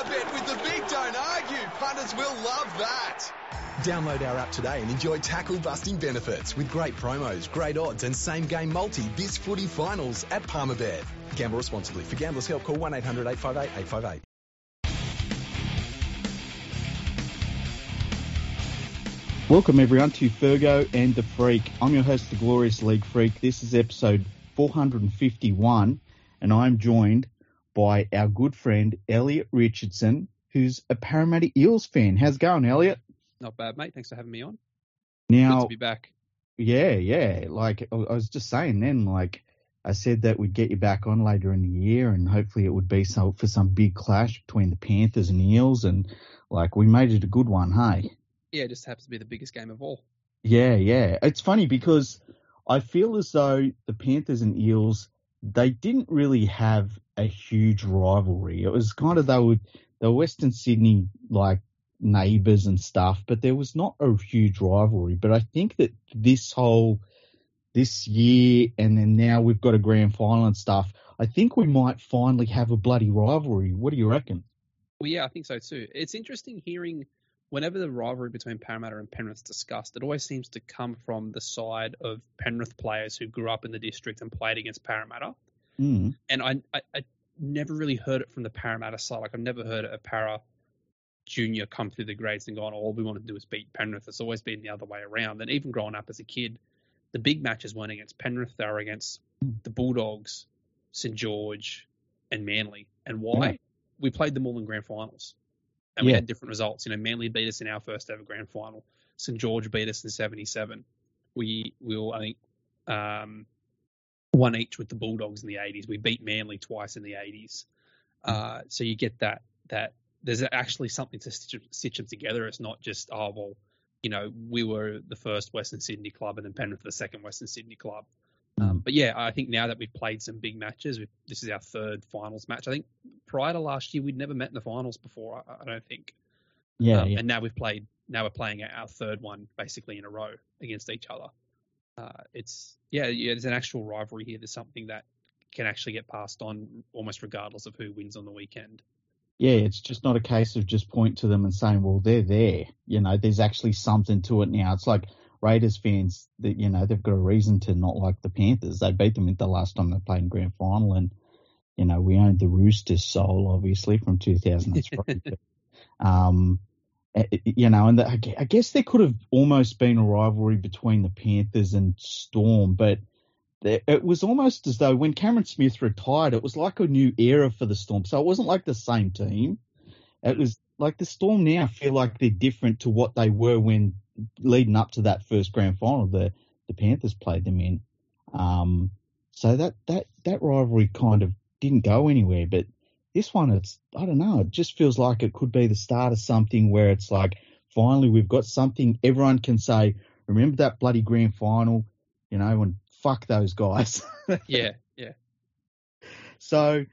Palmerbet with the big don't argue. Punters will love that. Download our app today and enjoy tackle busting benefits with great promos, great odds, and same game multi this footy finals at Palmerbet. Gamble responsibly. For gamblers' help, call 1 800 858 858. Welcome everyone to Fergo and the Freak. I'm your host, the Glorious League Freak. This is episode 451, and I'm joined by our good friend Elliott Richardson, who's a Parramatta Eels fan. How's it going, Elliott? Not bad, mate. Thanks for having me on. Now, Good to be back. yeah, yeah. Like I was just saying then, like I said that we'd get you back on later in the year, and hopefully it would be so for some big clash between the Panthers and Eels, and like we made it a good one, hey. Yeah, it just happens to be the biggest game of all. Yeah, yeah. It's funny because I feel as though the Panthers and Eels they didn't really have a huge rivalry. It was kind of they were were Western Sydney like neighbours and stuff, but there was not a huge rivalry. But I think that this whole this year and then now we've got a grand final and stuff. I think we might finally have a bloody rivalry. What do you reckon? Well, yeah, I think so too. It's interesting hearing whenever the rivalry between Parramatta and Penrith is discussed, it always seems to come from the side of Penrith players who grew up in the district and played against Parramatta. Mm. And I, I, I never really heard it from the Parramatta side. Like I've never heard a Para junior come through the grades and gone, all we want to do is beat Penrith. It's always been the other way around. And even growing up as a kid, the big matches weren't against Penrith; they were against the Bulldogs, St George, and Manly. And why? Right. We played them all in grand finals, and we had different results. You know, Manly beat us in our first ever grand final. St George beat us in '77. We we all, I think, um, one each with the Bulldogs in the '80s. We beat Manly twice in the '80s. Uh, so you get that that there's actually something to stitch, stitch them together. It's not just oh well, you know, we were the first Western Sydney club and then Penrith the second Western Sydney club. Um, but yeah, I think now that we've played some big matches, this is our third finals match. I think prior to last year, we'd never met in the finals before. I, I don't think. Yeah, Um, yeah. And now we've played. Now we're playing our third one basically in a row against each other. Uh, it's yeah, yeah. There's an actual rivalry here. There's something that can actually get passed on almost regardless of who wins on the weekend. Yeah, it's just not a case of just point to them and saying, well, they're there. You know, there's actually something to it now. It's like Raiders fans that, you know, they've got a reason to not like the Panthers. They beat them the last time they played in grand final and, you know, we owned the Roosters soul, obviously, from 2003. Um, you know, and the, I guess there could have almost been a rivalry between the Panthers and Storm, but it was almost as though when Cameron Smith retired, it was like a new era for the Storm. So it wasn't like the same team. It was like the Storm now feel like they're different to what they were when leading up to that first grand final the the Panthers played them in. Um, so that that that rivalry kind of didn't go anywhere. But this one, it's I don't know. It just feels like it could be the start of something where it's like finally we've got something everyone can say. Remember that bloody grand final, you know, and fuck those guys. Yeah, yeah. So,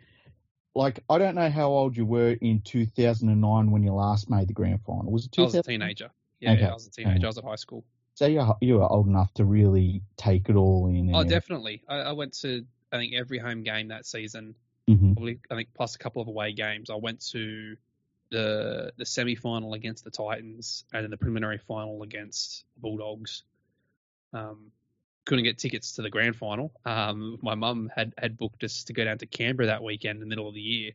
like, I don't know how old you were in 2009 when you last made the grand final. Was it 2000? I was a teenager. Yeah, Okay. I was a teenager. Okay. I was at high school. So you you were old enough to really take it all in. Oh, definitely. I, I went to I think every home game that season. hmm Probably I think plus a couple of away games. I went to the the semi final against the Titans and then the preliminary final against the Bulldogs. Um, couldn't get tickets to the grand final. Um, my mum had had booked us to go down to Canberra that weekend in the middle of the year.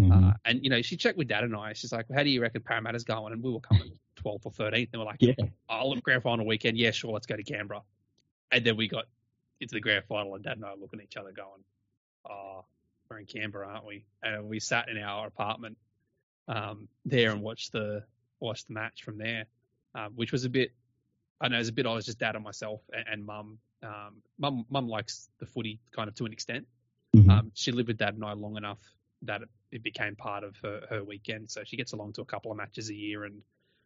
Mm-hmm. Uh, and you know, she checked with Dad and I. She's like, "How do you reckon Parramatta's going?" And we were coming 12th or 13th. And we're like, yeah. "Oh, look, grand final weekend. Yeah, sure, let's go to Canberra." And then we got into the grand final, and Dad and I were looking at each other, going, "Oh, we're in Canberra, aren't we?" And we sat in our apartment um, there and watched the watched the match from there, um, which was a bit. I know it was a bit. I was just Dad and myself and, and Mum. Um, Mum, Mum likes the footy kind of to an extent. Mhm. Um, she lived with Dad and I long enough that it, it became part of her, her weekend. So she gets along to a couple of matches a year and,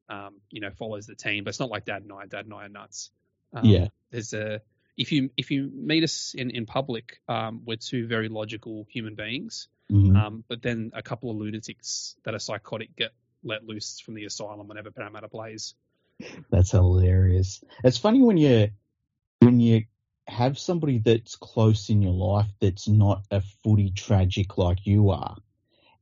um, you know, follows the team. But it's not like Dad and I. Dad and I are nuts. Um, Yeah. There's a if you if you meet us in in public, um, we're two very logical human beings. Mhm. Um, but then a couple of lunatics that are psychotic get let loose from the asylum whenever Parramatta plays. That's hilarious. It's funny when you when you have somebody that's close in your life that's not a footy tragic like you are,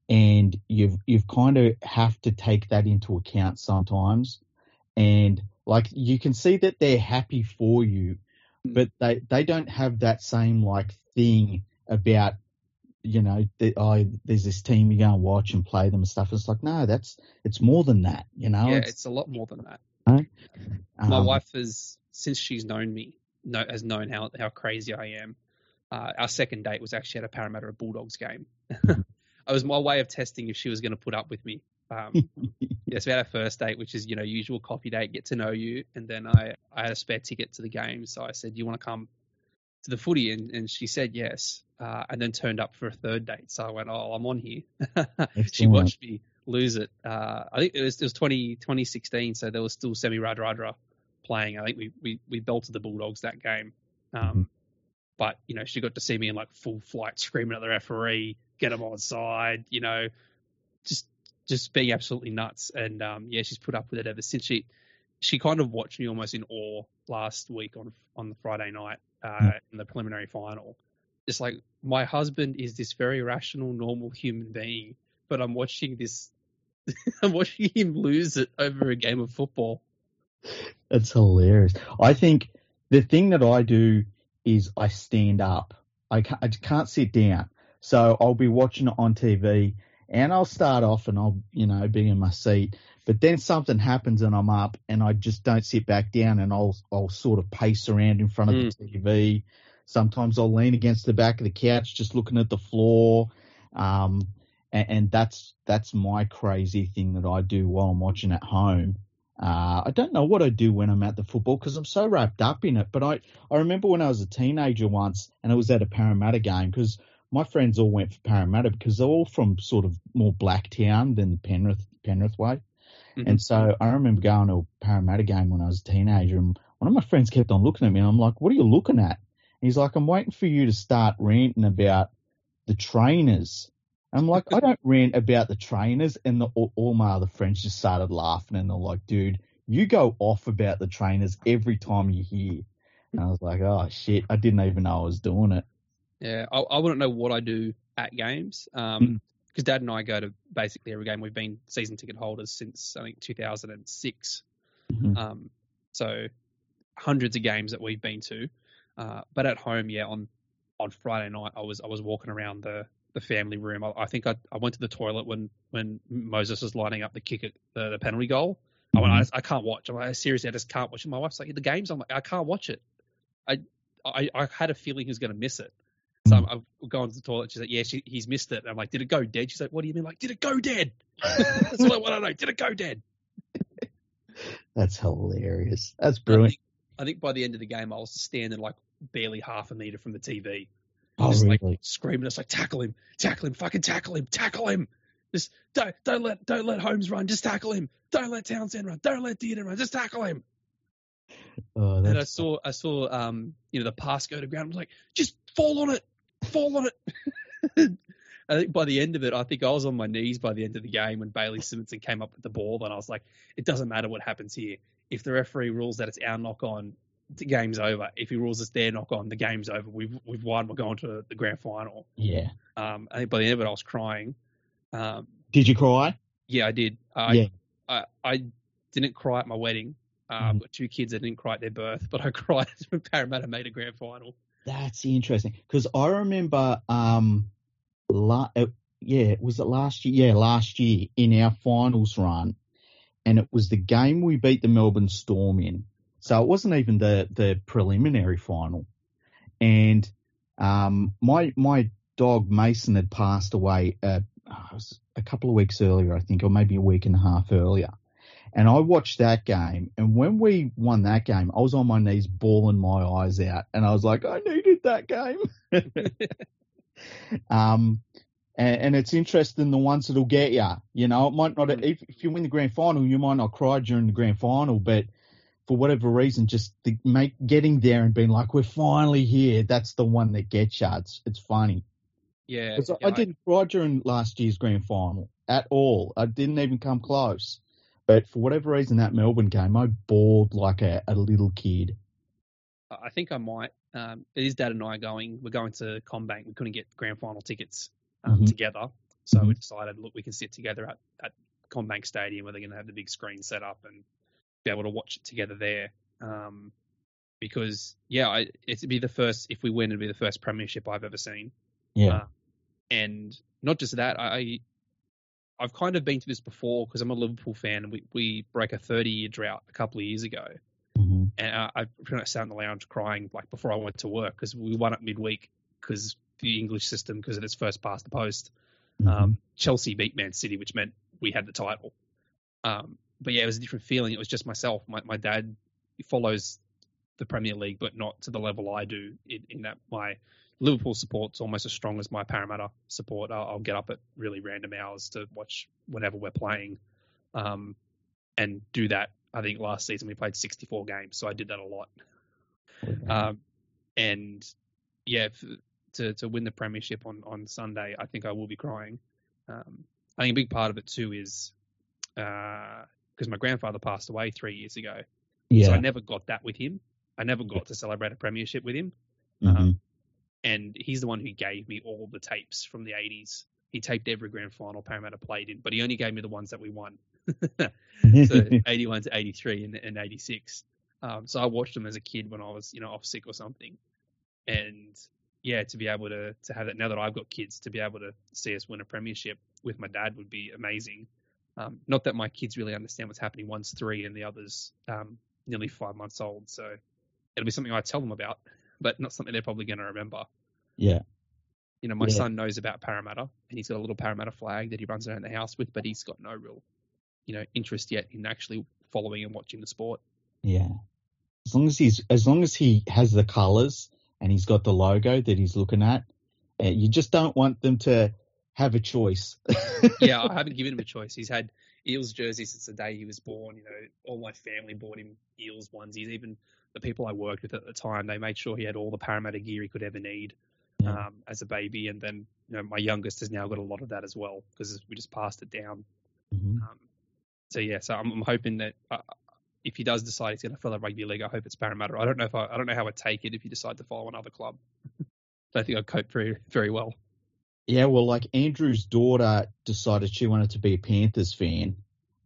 and you've you've kind of have to take that into account sometimes. And like you can see that they're happy for you, Hmm. but they they don't have that same like thing about you know the, oh there's this team you go and watch and play them and stuff. It's like no, that's it's more than that. You know, yeah, it's, it's a lot more than that. um, My wife has, since she's known me, know, has known how, how crazy I am. Uh, our second date was actually at a Parramatta Bulldogs game. it was my way of testing if she was going to put up with me. Um, yes, we had a first date, which is you know usual coffee date, get to know you, and then I I had a spare ticket to the game, so I said, "Do you want to come to the footy?" And, and she said yes, uh, and then turned up for a third date. So I went, "Oh, I'm on here." she watched me lose it. Uh, I think it was it was 20, 2016, so there was still Semi Radradra playing. I think we, we we belted the Bulldogs that game. Um, Mhm. But you know, she got to see me in like full flight, screaming at the referee, get him on side. You know, just just being absolutely nuts. And um, yeah, she's put up with it ever since. She she kind of watched me almost in awe last week on on the Friday night uh, Mm. in the preliminary final. It's like my husband is this very rational, normal human being, but I'm watching this. I'm watching him lose it over a game of football. It's hilarious. I think the thing that I do is I stand up. I can't, I can't sit down. So I'll be watching it on TV and I'll start off and I'll, you know, be in my seat. But then something happens and I'm up and I just don't sit back down and I'll, I'll sort of pace around in front of the TV. Sometimes I'll lean against the back of the couch just looking at the floor. Um, and, and that's, that's my crazy thing that I do while I'm watching at home. Uh, I don't know what I do when I'm at the football because I'm so wrapped up in it. But I, I remember when I was a teenager once and it was at a Parramatta game because my friends all went for Parramatta because they're all from sort of more Blacktown than Penrith, Penrith way. Mhm. And so I remember going to a Parramatta game when I was a teenager and one of my friends kept on looking at me and I'm like, what are you looking at? And he's like, I'm waiting for you to start ranting about the trainers. And I'm like, I don't rant about the trainers. And the, all, all my other friends just started laughing and they're like, dude, you go off about the trainers every time you hear. And I was like, oh shit, I didn't even know I was doing it. Yeah, I, I wouldn't know what I do at games because Mm. Dad and I go to basically every game. We've been season ticket holders since I think 2006. Mhm. Um, so hundreds of games that we've been to. Uh, but at home, yeah, on on Friday night, I was I was walking around the the family room. I, I think I, I went to the toilet when when Moses was lining up the kick at the, the penalty goal. I went, I, I can't watch. I'm like, seriously, I just can't watch it. My wife's like, the game's. I'm like, I can't watch it. I I, I had a feeling he was going to miss it. So I'm, I'm going to the toilet. She's like, yeah, she, he's missed it. I'm like, did it go dead? She's like, what do you mean? Like, did it go dead? That's what I want to know. Did it go dead? That's hilarious. That's I brilliant. think, I think by the end of the game, I was standing like barely half a meter from the TV, Oh, just really? like screaming, "It's like tackle him, tackle him, fucking tackle him, tackle him! Just don't don't let don't let Holmes run, just tackle him. Don't let Townsend run, don't let Dearden run, just tackle him." oh, And I saw I saw um you know the pass go to ground. I was like, just fall on it, fall on it. I think by the end of it, I think I was on my knees by the end of the game when Bailey Simonson came up with the ball, and I was like, it doesn't matter what happens here. If the referee rules that it's our knock on, the game's over. If he rules it's their knock on, the game's over. We've we've won. We're going to the grand final. yeah. Um, I think by the end of it, I was crying. Um, Did you cry? yeah, I did. I, yeah. I I didn't cry at my wedding. I've Mhm. got two kids that didn't cry at their birth, but I cried when Parramatta made a grand final. That's interesting because I remember, um, la- uh, yeah, was it last year? Yeah, last year in our finals run, and it was the game we beat the Melbourne Storm in. So it wasn't even the the preliminary final, and um, my my dog Mason had passed away uh, a couple of weeks earlier, I think, or maybe a week and a half earlier. And I watched that game, and when we won that game, I was on my knees bawling my eyes out, and I was like, I needed that game. um, and, and it's interesting the ones that'll get you. You know, it might not. Mm. If, if you win the grand final, you might not cry during the grand final, but for whatever reason, just the, make getting there and being like, we're finally here. That's the one that gets you. It's it's funny. Yeah, 'Cause I- yeah, I didn't cry during last year's grand final at all. I didn't even come close. But for whatever reason, that Melbourne game, I bawled like a, a little kid. I think I might. Um, it is Dad and I going. We're going to CommBank. We couldn't get grand final tickets um, Mhm. together. So Mhm. we decided, look, we can sit together at, at CommBank Stadium where they're going to have the big screen set up and be able to watch it together there. Um, because yeah, I, it'd be the first if we win, it'd be the first premiership I've ever seen. Yeah. Uh, and not just that, I I've kind of been to this before because I'm a Liverpool fan, and we we broke a 30 year drought a couple of years ago, hmm and I, I pretty much sat in the lounge crying like before I went to work because we won it midweek because the English system because of its first past the post. Mm-hmm. Um, Chelsea beat Man City, which meant we had the title. Um, but yeah, it was a different feeling. It was just myself. My my dad follows the Premier League, but not to the level I do. In, in that my Liverpool support's almost as strong as my Parramatta support. I'll, I'll get up at really random hours to watch whenever we're playing, um, and do that. I think last season we played 64 games, so I did that a lot. Um, and yeah, to to win the premiership on on Sunday, I think I will be crying. Um, I think a big part of it too is because my grandfather passed away three years ago, yeah. so I never got that with him. I never got to celebrate a premiership with him, Mhm. And he's the one who gave me all the tapes from the 80s. He taped every grand final Parramatta played in, but he only gave me the ones that we won. so 81 to 83 and, and 86. Um, so I watched them as a kid when I was, you know, off sick or something. And yeah, to be able to to have that now that I've got kids, to be able to see us win a premiership with my dad would be amazing. Um, not that my kids really understand what's happening. One's three and the other's um, nearly five months old. So it'll be something I tell them about, but not something they're probably going to remember. yeah. You know, my Yeah. son knows about Parramatta and he's got a little Parramatta flag that he runs around the house with, but he's got no real, you know, interest yet in actually following and watching the sport. Yeah. As long as he's as long as he has the colours and he's got the logo that he's looking at, uh, you just don't want them to have a choice. yeah, I haven't given him a choice. He's had Eels jerseys since the day he was born. You know, all my family bought him Eels onesies. Even the people I worked with at the time, they made sure he had all the Parramatta gear he could ever need Yeah. um, as a baby. And then, you know, my youngest has now got a lot of that as well because we just passed it down. Mhm. Um, so yeah, so I'm, I'm hoping that uh, if he does decide he's going to follow rugby league, I hope it's Parramatta. I don't know if I, I don't know how I'd take it if he decide to follow another club. I don't think I'd cope very very well. Yeah, well, like Andrew's daughter decided she wanted to be a Panthers fan,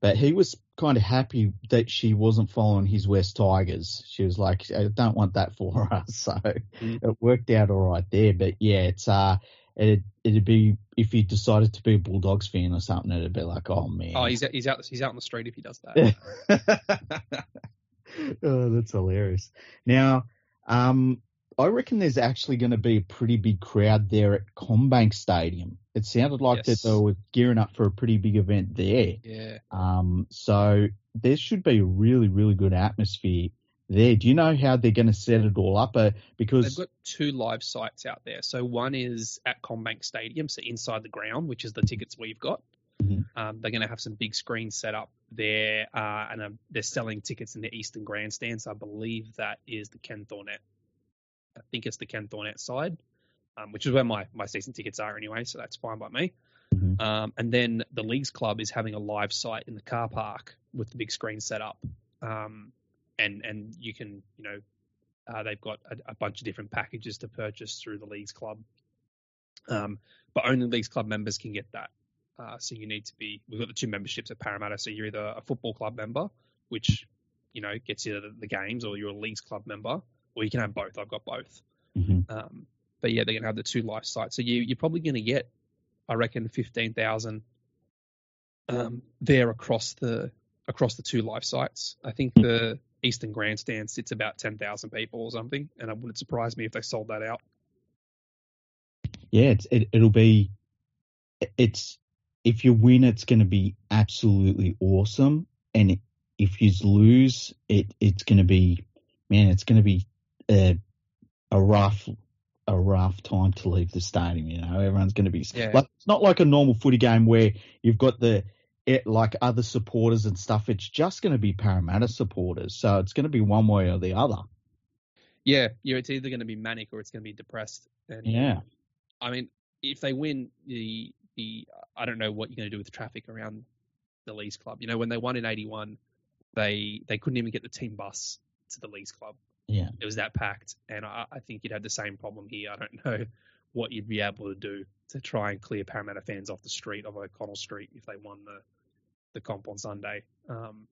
but he was kind of happy that she wasn't following his West Tigers. She was like, I don't want that for us. So Mm. it worked out all right there. But yeah, it's, uh, it, it'd be, if he decided to be a Bulldogs fan or something, it'd be like, oh man. Oh, he's he's out he's out on the street if he does that. oh, that's hilarious. Now, um, I reckon there's actually going to be a pretty big crowd there at CommBank Stadium. It sounded like Yes. that they were gearing up for a pretty big event there. Yeah. Um, so there should be a really, really good atmosphere there. Do you know how they're going to set it all up? Uh, They've got two live sites out there. So one is at CommBank Stadium, so inside the ground, which is the tickets we've got. Mhm. Um, they're going to have some big screens set up there, uh, and um, they're selling tickets in the Eastern Grandstands. I believe that is the Ken Thornett. I think it's the Ken Thornett side, um, which is where my, my season tickets are anyway, so that's fine by me. Mhm. Um, and then the Leagues Club is having a live site in the car park with the big screen set up. Um, and, and you can, you know, uh, they've got a, a bunch of different packages to purchase through the Leagues Club. Um, but only Leagues Club members can get that. Uh, so you need to be, we've got the two memberships at Parramatta. So you're either a football club member, which, you know, gets you the, the games, or you're a Leagues Club member, or you can have both. I've got both. Mhm. Um, but yeah, they're going to have the two life sites. So you, you're probably going to get, I reckon, 15,000 um, there across the across the two life sites. I think Hmm. the Eastern Grandstand sits about 10,000 people or something, and it wouldn't surprise me if they sold that out. yeah, it's, it, it'll be, it's, if you win, it's going to be absolutely awesome. And if you lose, it, it's going to be, man, it's going to be a, a rough, a rough time to leave the stadium. You know, everyone's going to be Yeah. like, it's not like a normal footy game where you've got the, it, like other supporters and stuff. It's just going to be Parramatta supporters. So it's going to be one way or the other. Yeah, yeah, it's either going to be manic or it's going to be depressed. And Yeah. I mean, if they win the the, I don't know what you're going to do with the traffic around the Leagues Club. You know, when they won in '81, they they couldn't even get the team bus to the Leagues Club. Yeah. it was that packed, and I, I think you'd have the same problem here. I don't know what you'd be able to do. to try and clear Parramatta fans off the street of O'Connell Street if they won the the comp on Sunday. Um,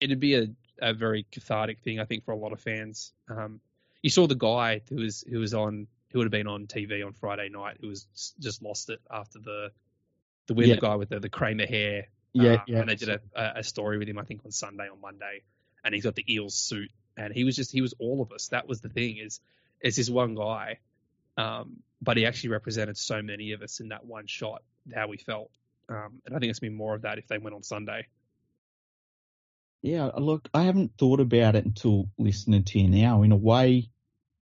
it'd be a, a very cathartic thing, I think, for a lot of fans. Um, you saw the guy who was who was on who would have been on TV on Friday night who was just lost it after the the win, yeah. guy with the, the Kramer hair. Yeah, uh, yeah. And they did a, a story with him, I think, on Sunday on Monday, and he's got the Eels suit, and he was just he was all of us. That was the thing is, it's this one guy, um, but he actually represented so many of us in that one shot. How we felt, um, and I think it's been more of that if they went on Sunday. Yeah, look, I haven't thought about it until listening to you now. In a way,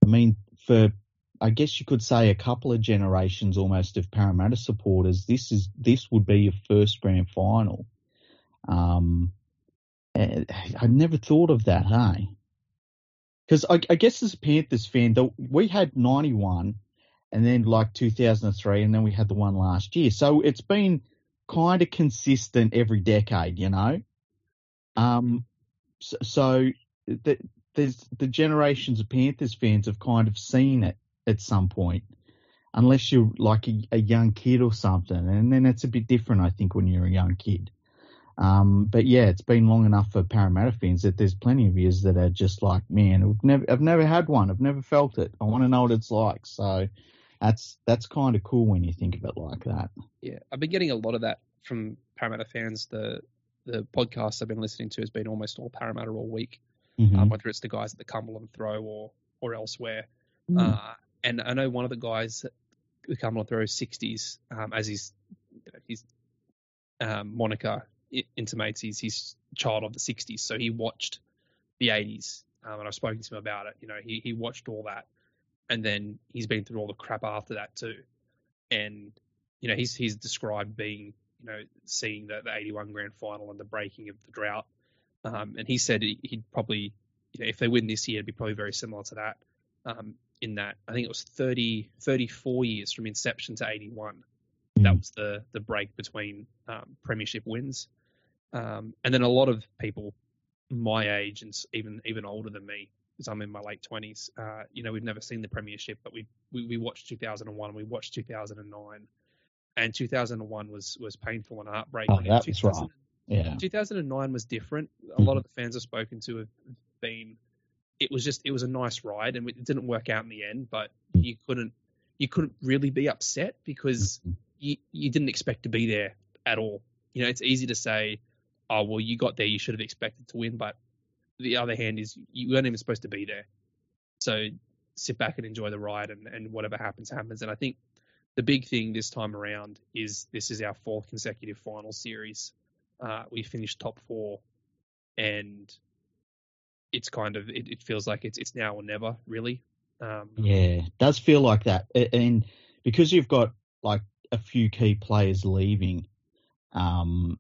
I mean, for I guess you could say a couple of generations almost of Parramatta supporters, this is this would be your first grand final. Um, I never thought of that, hey? Because I, I, guess as a Panthers fan, the, we had 91 and then like 2003 and then we had the one last year. So it's been kind of consistent every decade, you know? Um, so, so the, there's the generations of Panthers fans have kind of seen it at some point, unless you're like a, a young kid or something, and then it's a bit different, I think, when you're a young kid. Um, but yeah, it's been long enough for Parramatta fans that there's plenty of years that are just like, man, I've never, I've never had one, I've never felt it. I want to know what it's like. So that's that's kind of cool when you think of it like that. Yeah, I've been getting a lot of that from Parramatta fans. The the podcast I've been listening to has been almost all Parramatta all week, mm-hmm. um, whether it's the guys at the Cumberland Throw or or elsewhere. Mm. Uh, and I know one of the guys at the Cumberland Throw 60s, um, as his his um, moniker intimates, he's his child of the 60s, so he watched the 80s, um, and I've spoken to him about it. You know, he he watched all that, and then he's been through all the crap after that too, and you know he's he's described being you know seeing the, the 81 grand final and the breaking of the drought um, and he said he'd probably, you know, if they win this year, it'd be probably very similar to that. Um, in that, I think it was 30, 34 years from inception to 81. Mm. That was the the break between um, premiership wins. Um, and then a lot of people my age and even even older than me, because I'm in my late 20s, uh, you know, we've never seen the premiership, but we, we, we watched 2001, we watched 2009, and 2001 was was painful and heartbreaking. Oh, that's right. Yeah. 2009 was different. A lot of the fans I've spoken to have been. It was just it was a nice ride, and it didn't work out in the end. But you couldn't you couldn't really be upset because mm-hmm. you you didn't expect to be there at all. You know, it's easy to say, oh well, you got there, you should have expected to win. But the other hand is you weren't even supposed to be there. So sit back and enjoy the ride, and and whatever happens happens. And I think the big thing this time around is this is our fourth consecutive final series uh, we finished top four, and it's kind of it, it, feels like it's it's now or never really. Um, yeah, does feel like that, and because you've got like a few key players leaving, um,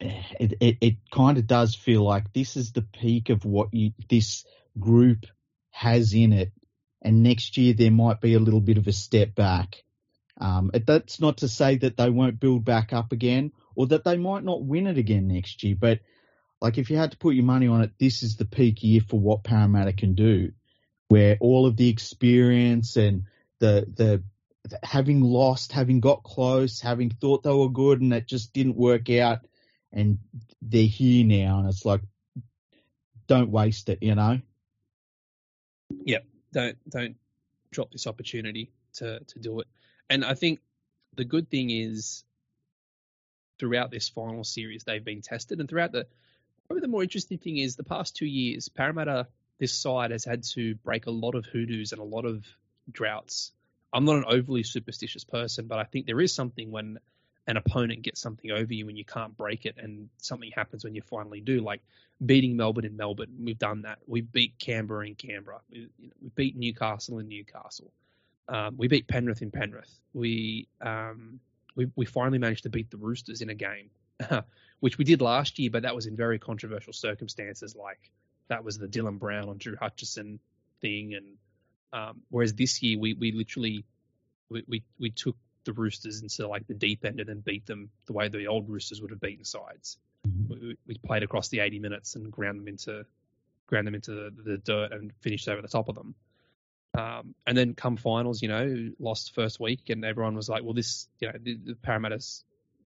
it it, it kind of does feel like this is the peak of what you this group has in it, and next year there might be a little bit of a step back. Um, that's not to say that they won't build back up again or that they might not win it again next year. But like if you had to put your money on it, this is the peak year for what Parramatta can do, where all of the experience and the the, having lost, having got close, having thought they were good and it just didn't work out, and they're here now, and it's like don't waste it, you know. Yep, don't don't drop this opportunity to to do it. And I think the good thing is throughout this final series they've been tested, and throughout the probably the more interesting thing is the past two years Parramatta this side has had to break a lot of hoodoos and a lot of droughts. I'm not an overly superstitious person, but I think there is something when an opponent gets something over you and you can't break it, and something happens when you finally do. Like beating Melbourne in Melbourne, we've done that. We beat Canberra in Canberra. We, you know, we beat Newcastle in Newcastle. Um, we beat Penrith in Penrith. We um, we, we finally managed to beat the Roosters in a game, which we did last year, but that was in very controversial circumstances. Like that was the Dylan Brown and Drew Hutchison thing, and um, whereas this year we we literally we, we, we took the Roosters into like the deep end and then beat them the way the old Roosters would have beaten sides. Mm-hmm. We, we, played across the 80 minutes and ground them into ground them into the, the dirt and finished over the top of them. Um, and then come finals, you know, lost first week, and everyone was like, "Well, this, you know, the, the Parramatta's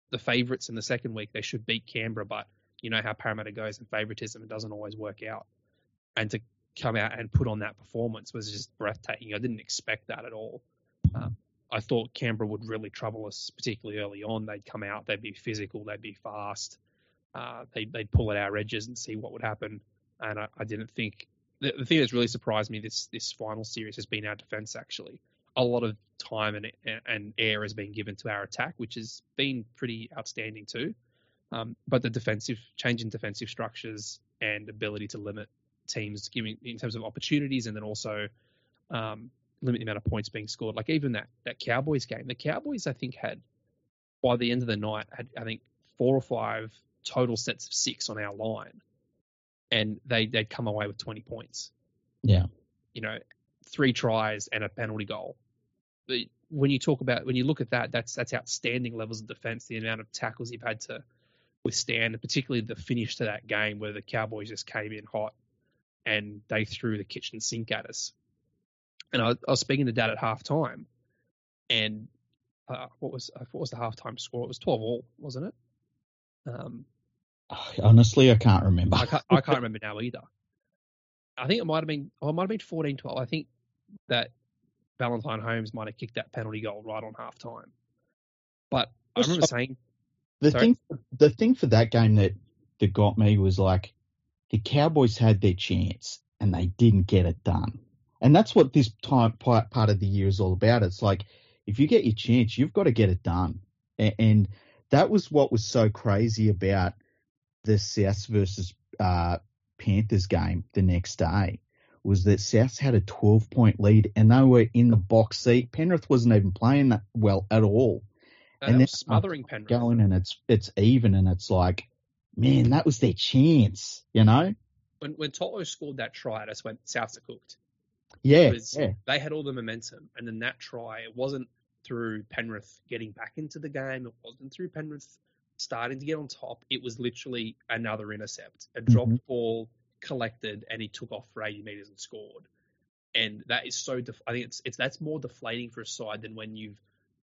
the favourites in the second week. They should beat Canberra, but you know how Parramatta goes in favouritism; it doesn't always work out." And to come out and put on that performance was just breathtaking. I didn't expect that at all. Um, I thought Canberra would really trouble us, particularly early on. They'd come out, they'd be physical, they'd be fast, uh, they'd, they'd pull at our edges and see what would happen. And I, I didn't think the, the, thing that's really surprised me this this final series has been our defense. Actually, a lot of time and and air has been given to our attack, which has been pretty outstanding too. Um, but the defensive change in defensive structures and ability to limit teams, giving in terms of opportunities, and then also um, limit the amount of points being scored. Like even that that Cowboys game, the Cowboys I think had by the end of the night had I think four or five total sets of six on our line, and they they'd come away with twenty points. Yeah, you know, three tries and a penalty goal. But when you talk about when you look at that, that's that's outstanding levels of defense. The amount of tackles you've had to withstand, particularly the finish to that game where the Cowboys just came in hot and they threw the kitchen sink at us. And I, I was speaking to Dad at halftime, and uh, what was what was the halftime score? It was twelve all, wasn't it? Um, Honestly, I can't remember. I can't, I can't remember now either. I think it might have been. Oh, it might have been 14-12. I think that Valentine Holmes might have kicked that penalty goal right on halftime. But I remember saying the sorry? thing. The thing for that game that that got me was like the Cowboys had their chance and they didn't get it done. And that's what this time part, of the year is all about. It's like if you get your chance, you've got to get it done. And, and that was what was so crazy about the South versus uh, Panthers game the next day was that South had a 12 point lead and they were in the box seat. Penrith wasn't even playing that well at all. No, and they're smothering Penrith. Going and it's it's even and it's like, man, that was their chance, you know. When when Toto scored that try, I just went Souths are cooked. Yeah, yeah. They had all the momentum, and then that try, it wasn't through Penrith getting back into the game. It wasn't through Penrith starting to get on top. It was literally another intercept, a dropped mm-hmm. ball collected, and he took off for 80 meters and scored. And that is so. Def- I think it's it's that's more deflating for a side than when you've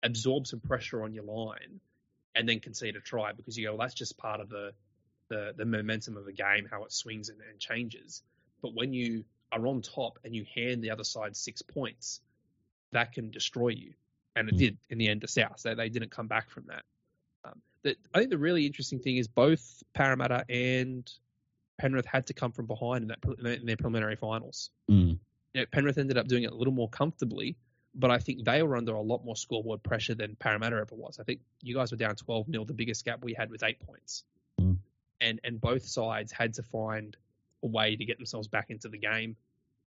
absorbed some pressure on your line and then concede a try because you go, well, that's just part of the the, the momentum of a game, how it swings and, and changes. But when you are on top and you hand the other side six points, that can destroy you. And it mm. did in the end to South. They, they didn't come back from that. Um, the, I think the really interesting thing is both Parramatta and Penrith had to come from behind in, that, in their preliminary finals. Mm. You know, Penrith ended up doing it a little more comfortably, but I think they were under a lot more scoreboard pressure than Parramatta ever was. I think you guys were down 12 0. The biggest gap we had was eight points. Mm. And, and both sides had to find a way to get themselves back into the game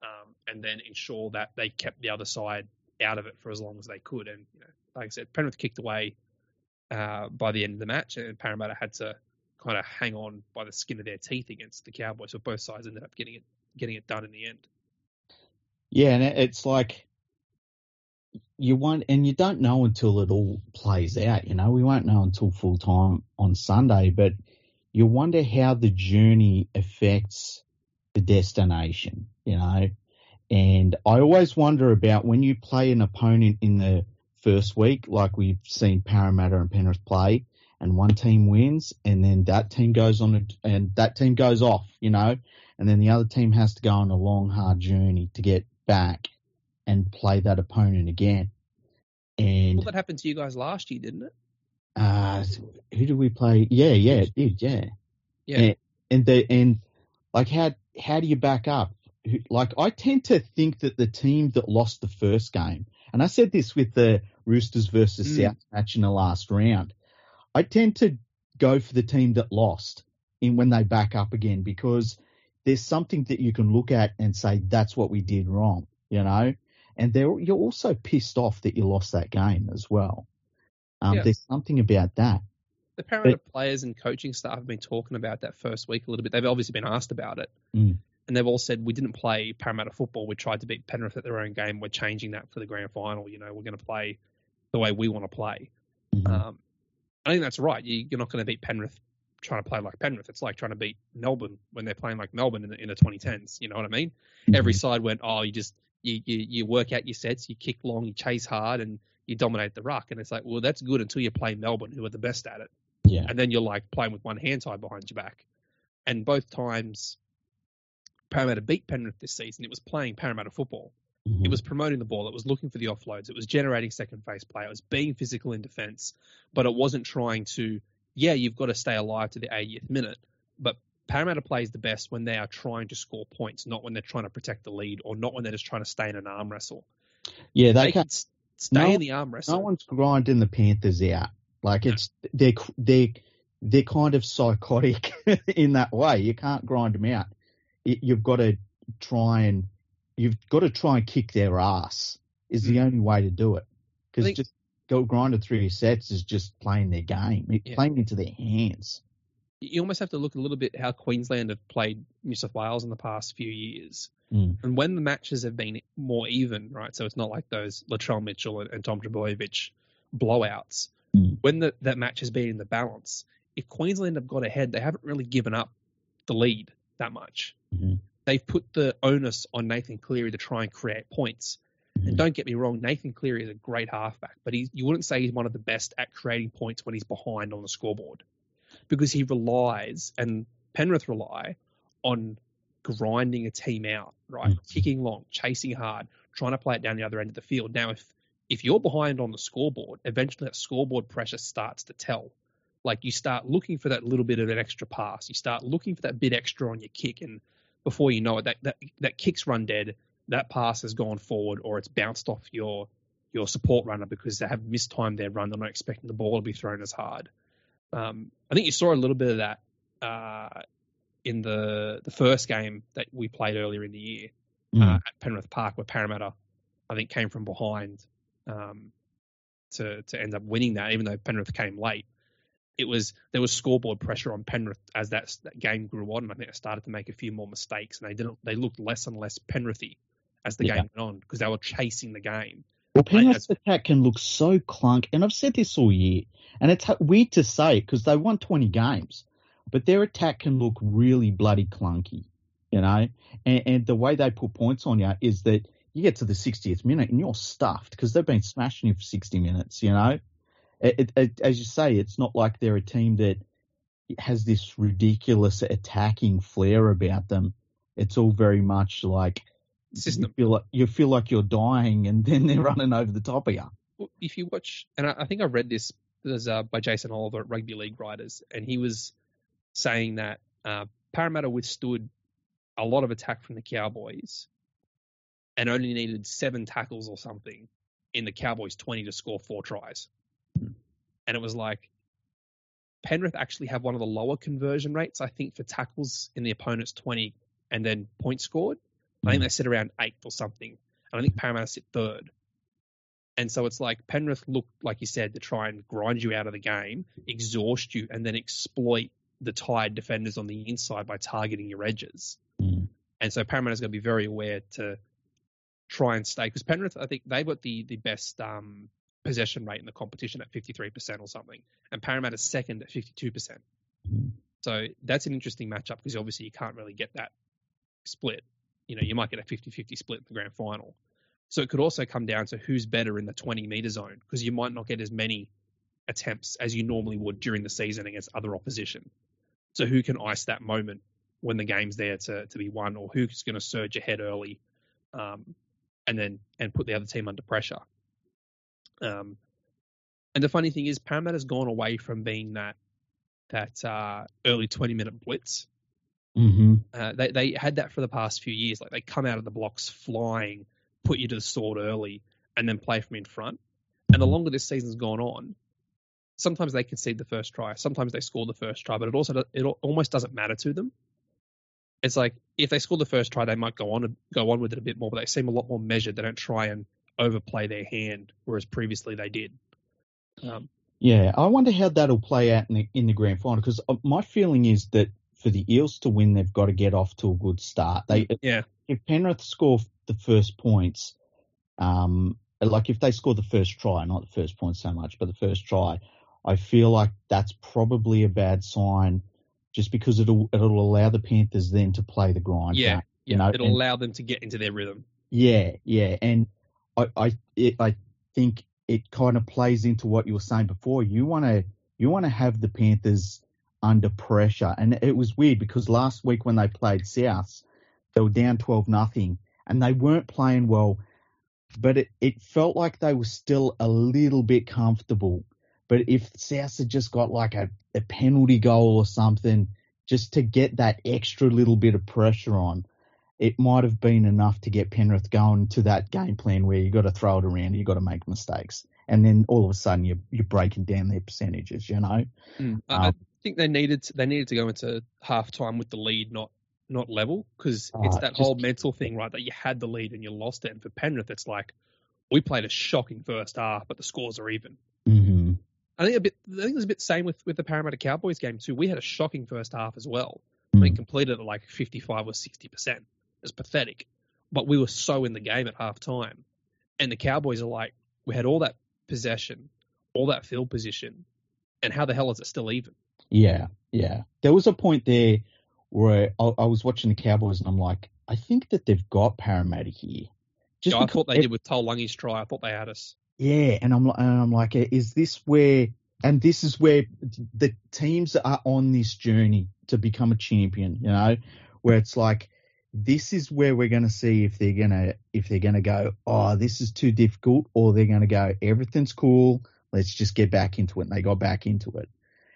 um, and then ensure that they kept the other side out of it for as long as they could. And you know, like I said, Penrith kicked away uh, by the end of the match, and Parramatta had to kind of hang on by the skin of their teeth against the Cowboys. So both sides ended up getting it getting it done in the end. Yeah, and it's like you want, and you don't know until it all plays out. You know, we won't know until full time on Sunday, but you wonder how the journey affects the destination, you know. And I always wonder about when you play an opponent in the first week, like we've seen Parramatta and Penrith play, and one team wins, and then that team goes on and that team goes off, you know, and then the other team has to go on a long, hard journey to get back and play that opponent again. And well, that happened to you guys last year, didn't it? Uh, who did we play? Yeah, yeah, it did. Yeah, yeah. And, and the and like how how do you back up? Like I tend to think that the team that lost the first game, and I said this with the Roosters versus mm. South match in the last round, I tend to go for the team that lost in when they back up again because there's something that you can look at and say that's what we did wrong, you know. And you're also pissed off that you lost that game as well. Um, yeah. There's something about that. The Parramatta but, players and coaching staff have been talking about that first week a little bit. They've obviously been asked about it. Mm. And they've all said, we didn't play Parramatta football. We tried to beat Penrith at their own game. We're changing that for the grand final. You know, we're going to play the way we want to play. Mm-hmm. Um, I think that's right. You, are not going to beat Penrith trying to play like Penrith. It's like trying to beat Melbourne when they're playing like Melbourne in the, in the 2010s. You know what I mean? Mm-hmm. Every side went, oh, you just You, you you work out your sets, you kick long, you chase hard, and you dominate the ruck. And it's like, well, that's good until you play Melbourne, who are the best at it. Yeah. And then you're like playing with one hand tied behind your back. And both times Parramatta beat Penrith this season, it was playing Parramatta football. Mhm. It was promoting the ball. It was looking for the offloads. It was generating second phase play. It was being physical in defence, but it wasn't trying to. Yeah, you've got to stay alive to the 80th minute, but Parramatta plays the best when they are trying to score points, not when they're trying to protect the lead or not when they're just trying to stay in an arm wrestle. yeah, they, They can stay No- in the arm wrestle. no one's grinding the Panthers out. Like it's they're they're they're kind of psychotic in that way. You can't grind them out. You- You've got to try and you've got to try and kick their ass. Is the Mm. only way to do it. Because just go grind it through your sets is just playing their game, Yeah. playing into their hands. you almost have to look a little bit how Queensland have played New South Wales in the past few years. Mm. And when the matches have been more even, right? So it's not like those Latrell Mitchell and, and Tom Trbojevic blowouts. Mm. When the, that match has been in the balance, if Queensland have got ahead, they haven't really given up the lead that much. Mhm. They've put the onus on Nathan Cleary to try and create points. And Mhm. don't get me wrong, Nathan Cleary is a great halfback, but he's, you wouldn't say he's one of the best at creating points when he's behind on the scoreboard because he relies and Penrith rely on grinding a team out, right? Mhm. Kicking long, chasing hard, trying to play it down the other end of the field. Now, if if you're behind on the scoreboard, eventually that scoreboard pressure starts to tell. Like you start looking for that little bit of an extra pass. You start looking for that bit extra on your kick, and before you know it, that that, that kick's run dead. That pass has gone forward, or it's bounced off your your support runner because they have mistimed their run. They're not expecting the ball to be thrown as hard. Um, I think you saw a little bit of that uh, in the the first game that we played earlier in the year Mm. uh, at Penrith Park, where Parramatta, I think, came from behind um, to to end up winning that, even though Penrith came late. It was there was scoreboard pressure on Penrith as that, that game grew on, and I think they started to make a few more mistakes, and they didn't. They looked less and less Penrithy as the Yeah. game went on because they were chasing the game. Well, Penrith's that's- attack can look so clunk, and I've said this all year, and it's weird to say because they won 20 games, but their attack can look really bloody clunky, you know. And, and the way they put points on you is that you get to the 60th minute and you're stuffed because they've been smashing you for 60 minutes, you know. It, it, it, as you say, it's not like they're a team that has this ridiculous attacking flair about them. It's all very much like System. you feel like you feel like you're dying, and then they're running over the top of you. If you watch, and I, I think I read this there's, uh, by Jason Oliver at Rugby League Writers, and he was saying that uh, Parramatta withstood a lot of attack from the Cowboys and only needed seven tackles or something in the Cowboys' 20 to score four tries. And it was like Penrith actually have one of the lower conversion rates, I think, for tackles in the opponent's 20 and then points scored. I think they sit around eighth or something. And I think Parramatta sit third. And so it's like Penrith looked, like you said, to try and grind you out of the game, exhaust you, and then exploit the tired defenders on the inside by targeting your edges. Mm. And so Parramatta's going to be very aware to try and stay because Penrith, I think they've got the the best um, possession rate in the competition at 53% or something, and Parramatta's second at 52%. Mm. So that's an interesting matchup because obviously you can't really get that split. You know, you might get a 50-50 split in the grand final. So it could also come down to who's better in the 20 meter zone because you might not get as many attempts as you normally would during the season against other opposition. So who can ice that moment when the game's there to, to be won, or who's going to surge ahead early, um, and then and put the other team under pressure. Um, and the funny thing is, Parramatta's gone away from being that that uh, early 20 minute blitz. Mm-hmm. Uh, they they had that for the past few years. Like they come out of the blocks flying, put you to the sword early, and then play from in front. And the longer this season's gone on, sometimes they concede the first try, sometimes they score the first try, but it also it almost doesn't matter to them. It's like if they score the first try, they might go on and go on with it a bit more, but they seem a lot more measured. They don't try and overplay their hand, whereas previously they did. Um, Yeah, I wonder how that'll play out in the in the grand final because my feeling is that for the Eels to win, they've got to get off to a good start. They yeah, if Penrith score the first points, um, like if they score the first try, not the first point so much, but the first try, I feel like that's probably a bad sign, just because it'll it'll allow the Panthers then to play the grind. yeah, game, yeah. you know, It'll and- allow them to get into their rhythm. Yeah, yeah, and I I it, I think it kind of plays into what you were saying before. You want to you want to have the Panthers under pressure, and it was weird because last week when they played South, they were down twelve nothing, and they weren't playing well, but it, it felt like they were still a little bit comfortable. But if South had just got like a, a penalty goal or something, just to get that extra little bit of pressure on, it might have been enough to get Penrith going to that game plan where you got to throw it around, you got to make mistakes, and then all of a sudden you're you're breaking down their percentages. You know, mm. um, I think they needed to, they needed to go into half time with the lead, not not level, because it's uh, that just, whole mental thing, right? That you had the lead and you lost it. And for Penrith, it's like we played a shocking first half, but the scores are even. Mm-hmm. I think a bit. I think it was a bit same with with the Parramatta Cowboys game too. We had a shocking first half as well. Mm. We completed at like 55 or 60 percent. It's pathetic. But we were so in the game at half time. And the Cowboys are like, we had all that possession, all that field position, and how the hell is it still even? Yeah, yeah. There was a point there where I, I was watching the Cowboys and I'm like, I think that they've got Parramatta here. Just yeah, I thought they it, did with Taulagi's try. I thought they had us. Yeah, and I'm and I'm like, is this where? And this is where the teams are on this journey to become a champion. You know, where it's like this is where we're going to see if they're going to if they're going to go oh this is too difficult or they're going to go everything's cool let's just get back into it and they got back into it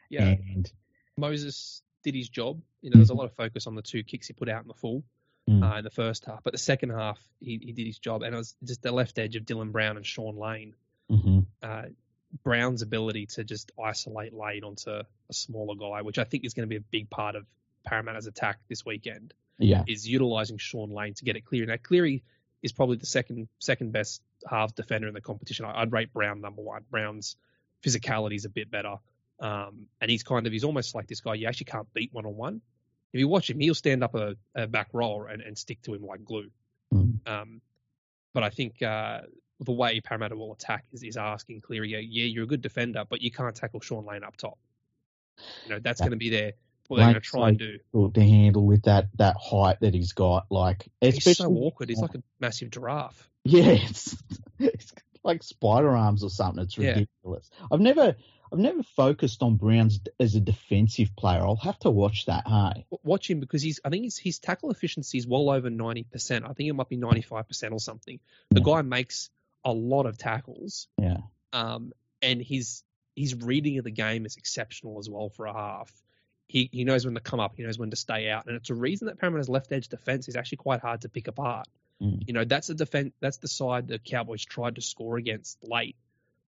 yeah and moses did his job you know there's a mm-hmm. lot of focus on the two kicks he put out in the full mm. uh, in the first half but the second half he, he did his job and it was just the left edge of dylan brown and Shaun lane mm-hmm. uh, brown's ability to just isolate lane onto a smaller guy which i think is going to be a big part of parramatta's attack this weekend yeah. is utilizing Shaun Lane to get it clear. Now Cleary is probably the second second best half defender in the competition. I'd rate Brown number one. Brown's physicality is a bit better, um, and he's kind of he's almost like this guy you actually can't beat one on one. If you watch him, he'll stand up a, a back rower and, and stick to him like glue. Mm. Um, but I think uh, the way Parramatta will attack is, is asking Cleary, yeah, you're a good defender, but you can't tackle Shaun Lane up top. You know that's going to be their what they're going to try and do to handle with that that height that he's got. Like he's so awkward. He's like a massive giraffe. Yeah, it's, it's like spider arms or something. It's ridiculous. Yeah. I've never I've never focused on Browns as a defensive player. I'll have to watch that. Hey, watch him because he's. I think his his tackle efficiency is well over ninety percent. I think it might be ninety five percent or something. The yeah. guy makes a lot of tackles. Yeah. Um, and his his reading of the game is exceptional as well for a half he, he knows when to come up, he knows when to stay out, and it's a reason that Parramatta's left edge defense is actually quite hard to pick apart. Mm. You know, that's the defense, that's the side the Cowboys tried to score against late,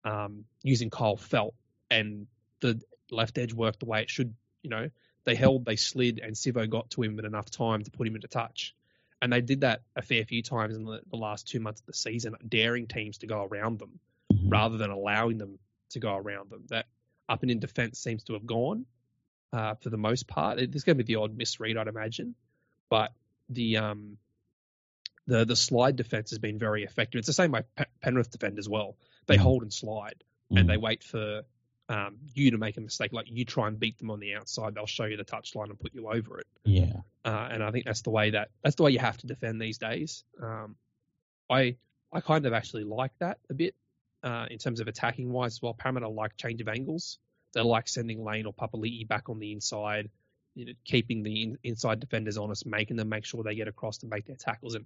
um, using Kyle Feldt, and the left edge worked the way it should. You know, they held, they slid, and Sivo got to him in enough time to put him into touch. And they did that a fair few times in the, the last two months of the season, daring teams to go around them mm-hmm. rather than allowing them to go around them. That up and in defense seems to have gone uh, for the most part. There's going to be the odd misread, I'd imagine, but the um, the the slide defense has been very effective. It's the same way Penrith defend as well. They mm. hold and slide, mm. and they wait for um, you to make a mistake. Like you try and beat them on the outside, they'll show you the touchline and put you over it. Yeah, uh, and I think that's the way that that's the way you have to defend these days. Um, I I kind of actually like that a bit uh, in terms of attacking wise as well. Parramatta like change of angles. They like sending Lane or Papali'i back on the inside, you know, keeping the in, inside defenders honest, making them make sure they get across to make their tackles. And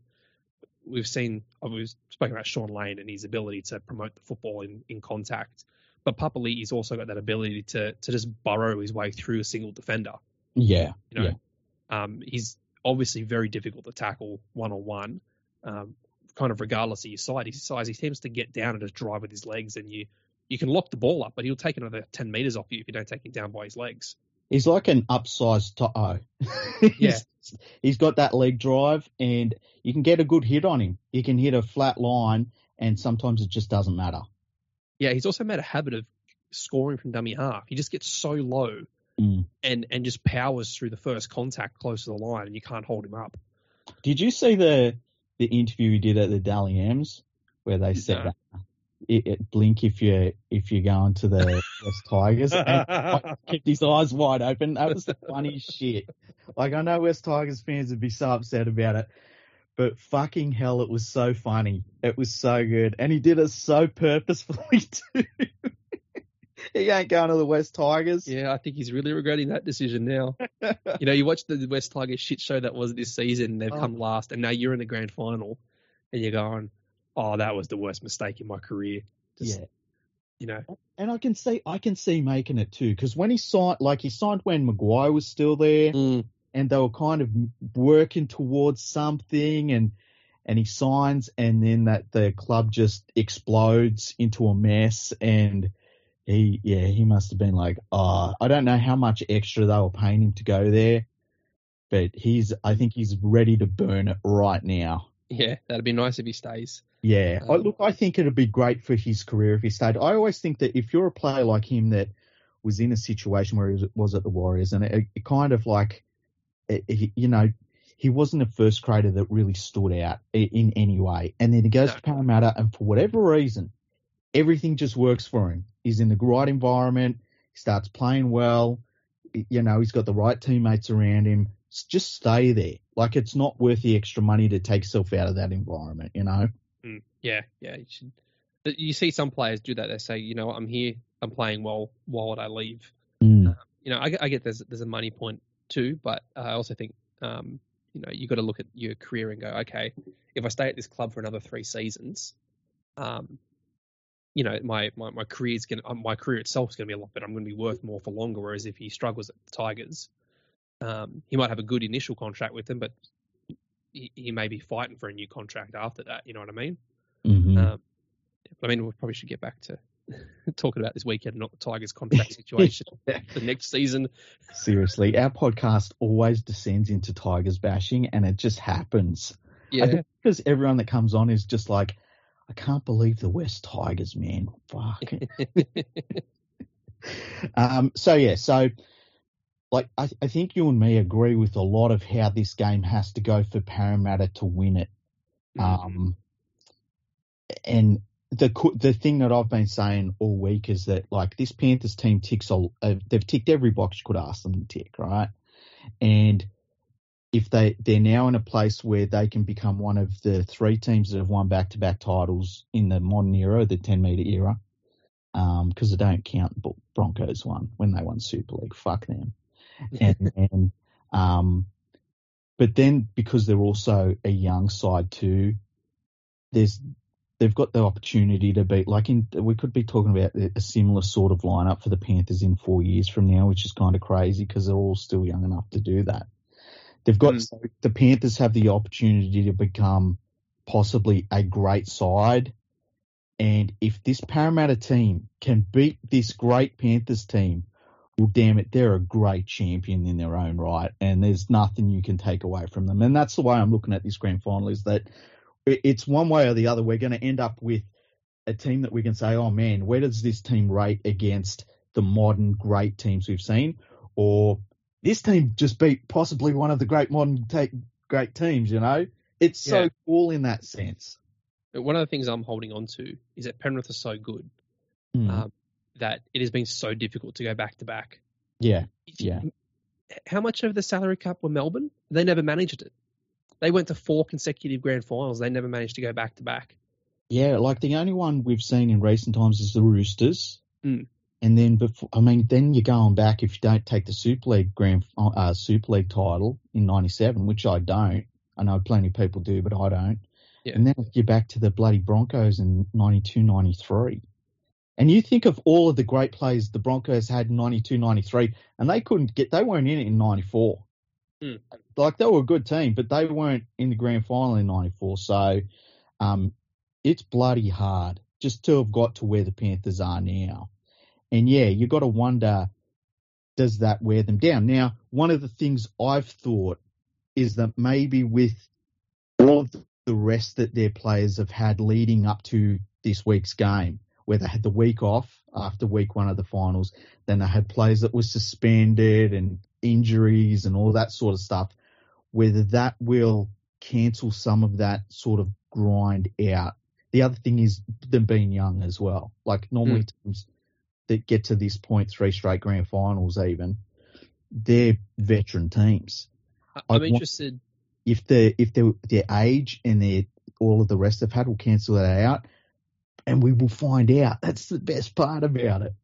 we've seen, uh, we've spoken about Shaun Lane and his ability to promote the football in, in contact. But Papali'i's also got that ability to to just burrow his way through a single defender. Yeah, you know, yeah. Um, he's obviously very difficult to tackle one on one. Kind of regardless of your side, his size, he tends to get down and just drive with his legs, and you you can lock the ball up, but he'll take another 10 meters off you if you don't take him down by his legs. He's like an upsized To'o. yeah. he's got that leg drive and you can get a good hit on him. He can hit a flat line and sometimes it just doesn't matter. Yeah, he's also made a habit of scoring from dummy half. He just gets so low mm. and, and just powers through the first contact close to the line and you can't hold him up. Did you see the the interview he did at the Dally M's where they said no. that it, it blink if you if you're going to the West Tigers. And kept his eyes wide open. That was the funny shit. Like I know West Tigers fans would be so upset about it, but fucking hell, it was so funny. It was so good, and he did it so purposefully too. he ain't going to the West Tigers. Yeah, I think he's really regretting that decision now. you know, you watch the West Tigers shit show that was this season, they've Oh. come last, and now you're in the grand final, and you're going, "Oh, that was the worst mistake in my career." Just, yeah, you know, and I can see, I can see making it too, because when he signed, like he signed when Maguire was still there, mm. And they were kind of working towards something, and and he signs, and then that the club just explodes into a mess, and he, yeah, he must have been like, oh, I don't know how much extra they were paying him to go there, but he's, I think he's ready to burn it right now. yeah, that'd be nice if he stays. Yeah, I, Um, look, I think it'd be great for his career if he stayed. I always think that if you're a player like him that was in a situation where he was, was at the Warriors, and it, it kind of like, you know, he wasn't a first grader that really stood out in any way, and then he goes to Parramatta, and for whatever reason, everything just works for him. He's in the right environment, he starts playing well, you know, he's got the right teammates around him. Just stay there. Like it's not worth the extra money to take yourself out of that environment, you know. Mm, yeah, yeah. You, should, you see some players do that. They say, you know, I'm here, I'm playing well. Why would I leave? Mm. You know, I, get- I get there's there's a money point too, but I also think, um, you know, you got to look at your career and go, okay, if I stay at this club for another three seasons, um, you know, my my my career's gonna um, my career itself is gonna be a lot better. I'm gonna be worth more for longer. Whereas if he struggles at the Tigers, um, he might have a good initial contract with them, but he, he may be fighting for a new contract after that. You know what I mean? Mhm. Um, I mean, we probably should get back to talking about this weekend, not the Tigers' contract situation the next season. Seriously, our podcast always descends into Tigers bashing, and it just happens. Yeah, because everyone that comes on is just like, I can't believe the West Tigers, man. Fuck. um, so yeah, so like I, I think you and me agree with a lot of how this game has to go for Parramatta to win it. Um, and the the thing that I've been saying all week is that like this Panthers team ticks all uh, they've ticked every box you could ask them to tick, right? And if they they're now in a place where they can become one of the three teams that have won back to back titles in the modern era, the 10 meter era, because they don't count Broncos won when they won Super League. Fuck them. And, and um, but then because they're also a young side too, there's they've got the opportunity to beat like in we could be talking about a similar sort of lineup for the Panthers in four years from now, which is kind of crazy because they're all still young enough to do that. They've got Mm. so the Panthers have the opportunity to become possibly a great side. And if this Parramatta team can beat this great Panthers team, well, damn it, they're a great champion in their own right, and there's nothing you can take away from them. And that's the way I'm looking at this grand final is that it's one way or the other. We're going to end up with a team that we can say, oh man, where does this team rate against the modern great teams we've seen? Or this team just beat possibly one of the great modern ta- great teams, you know? It's so Yeah. cool in that sense. One of the things I'm holding on to is that Penrith are so good Mm. um, that it has been so difficult to go back to back. yeah. Yeah. How much of the salary cap were Melbourne? They never managed it. They went to four consecutive grand finals. They never managed to go back to back. Yeah, like the only one we've seen in recent times is the Roosters. Mm. And then before, I mean, then you're going back if you don't take the Super League grand uh, Super League title in '97, which I don't. I know plenty of people do, but I don't. Yeah. And then you're back to the bloody Broncos in '92, '93. And you think of all of the great players the Broncos had in '92, '93, and they couldn't get, they weren't in it in '94. Mm. Like they were a good team, but they weren't in the grand final in '94. So, um, it's bloody hard just to have got to where the Panthers are now. And yeah, you got to wonder, does that wear them down? Now, one of the things I've thought is that maybe with all of the rest that their players have had leading up to this week's game, where they had the week off after week one of the finals, then they had players that were suspended and injuries and all that sort of stuff, whether that will cancel some of that sort of grind out. The other thing is them being young as well. Like normally mm. teams that get to this point, three straight grand finals even, they're veteran teams. I- I'd I'm interested if the if their their age and their all of the rest they've had will cancel that out, and we will find out. That's the best part about it.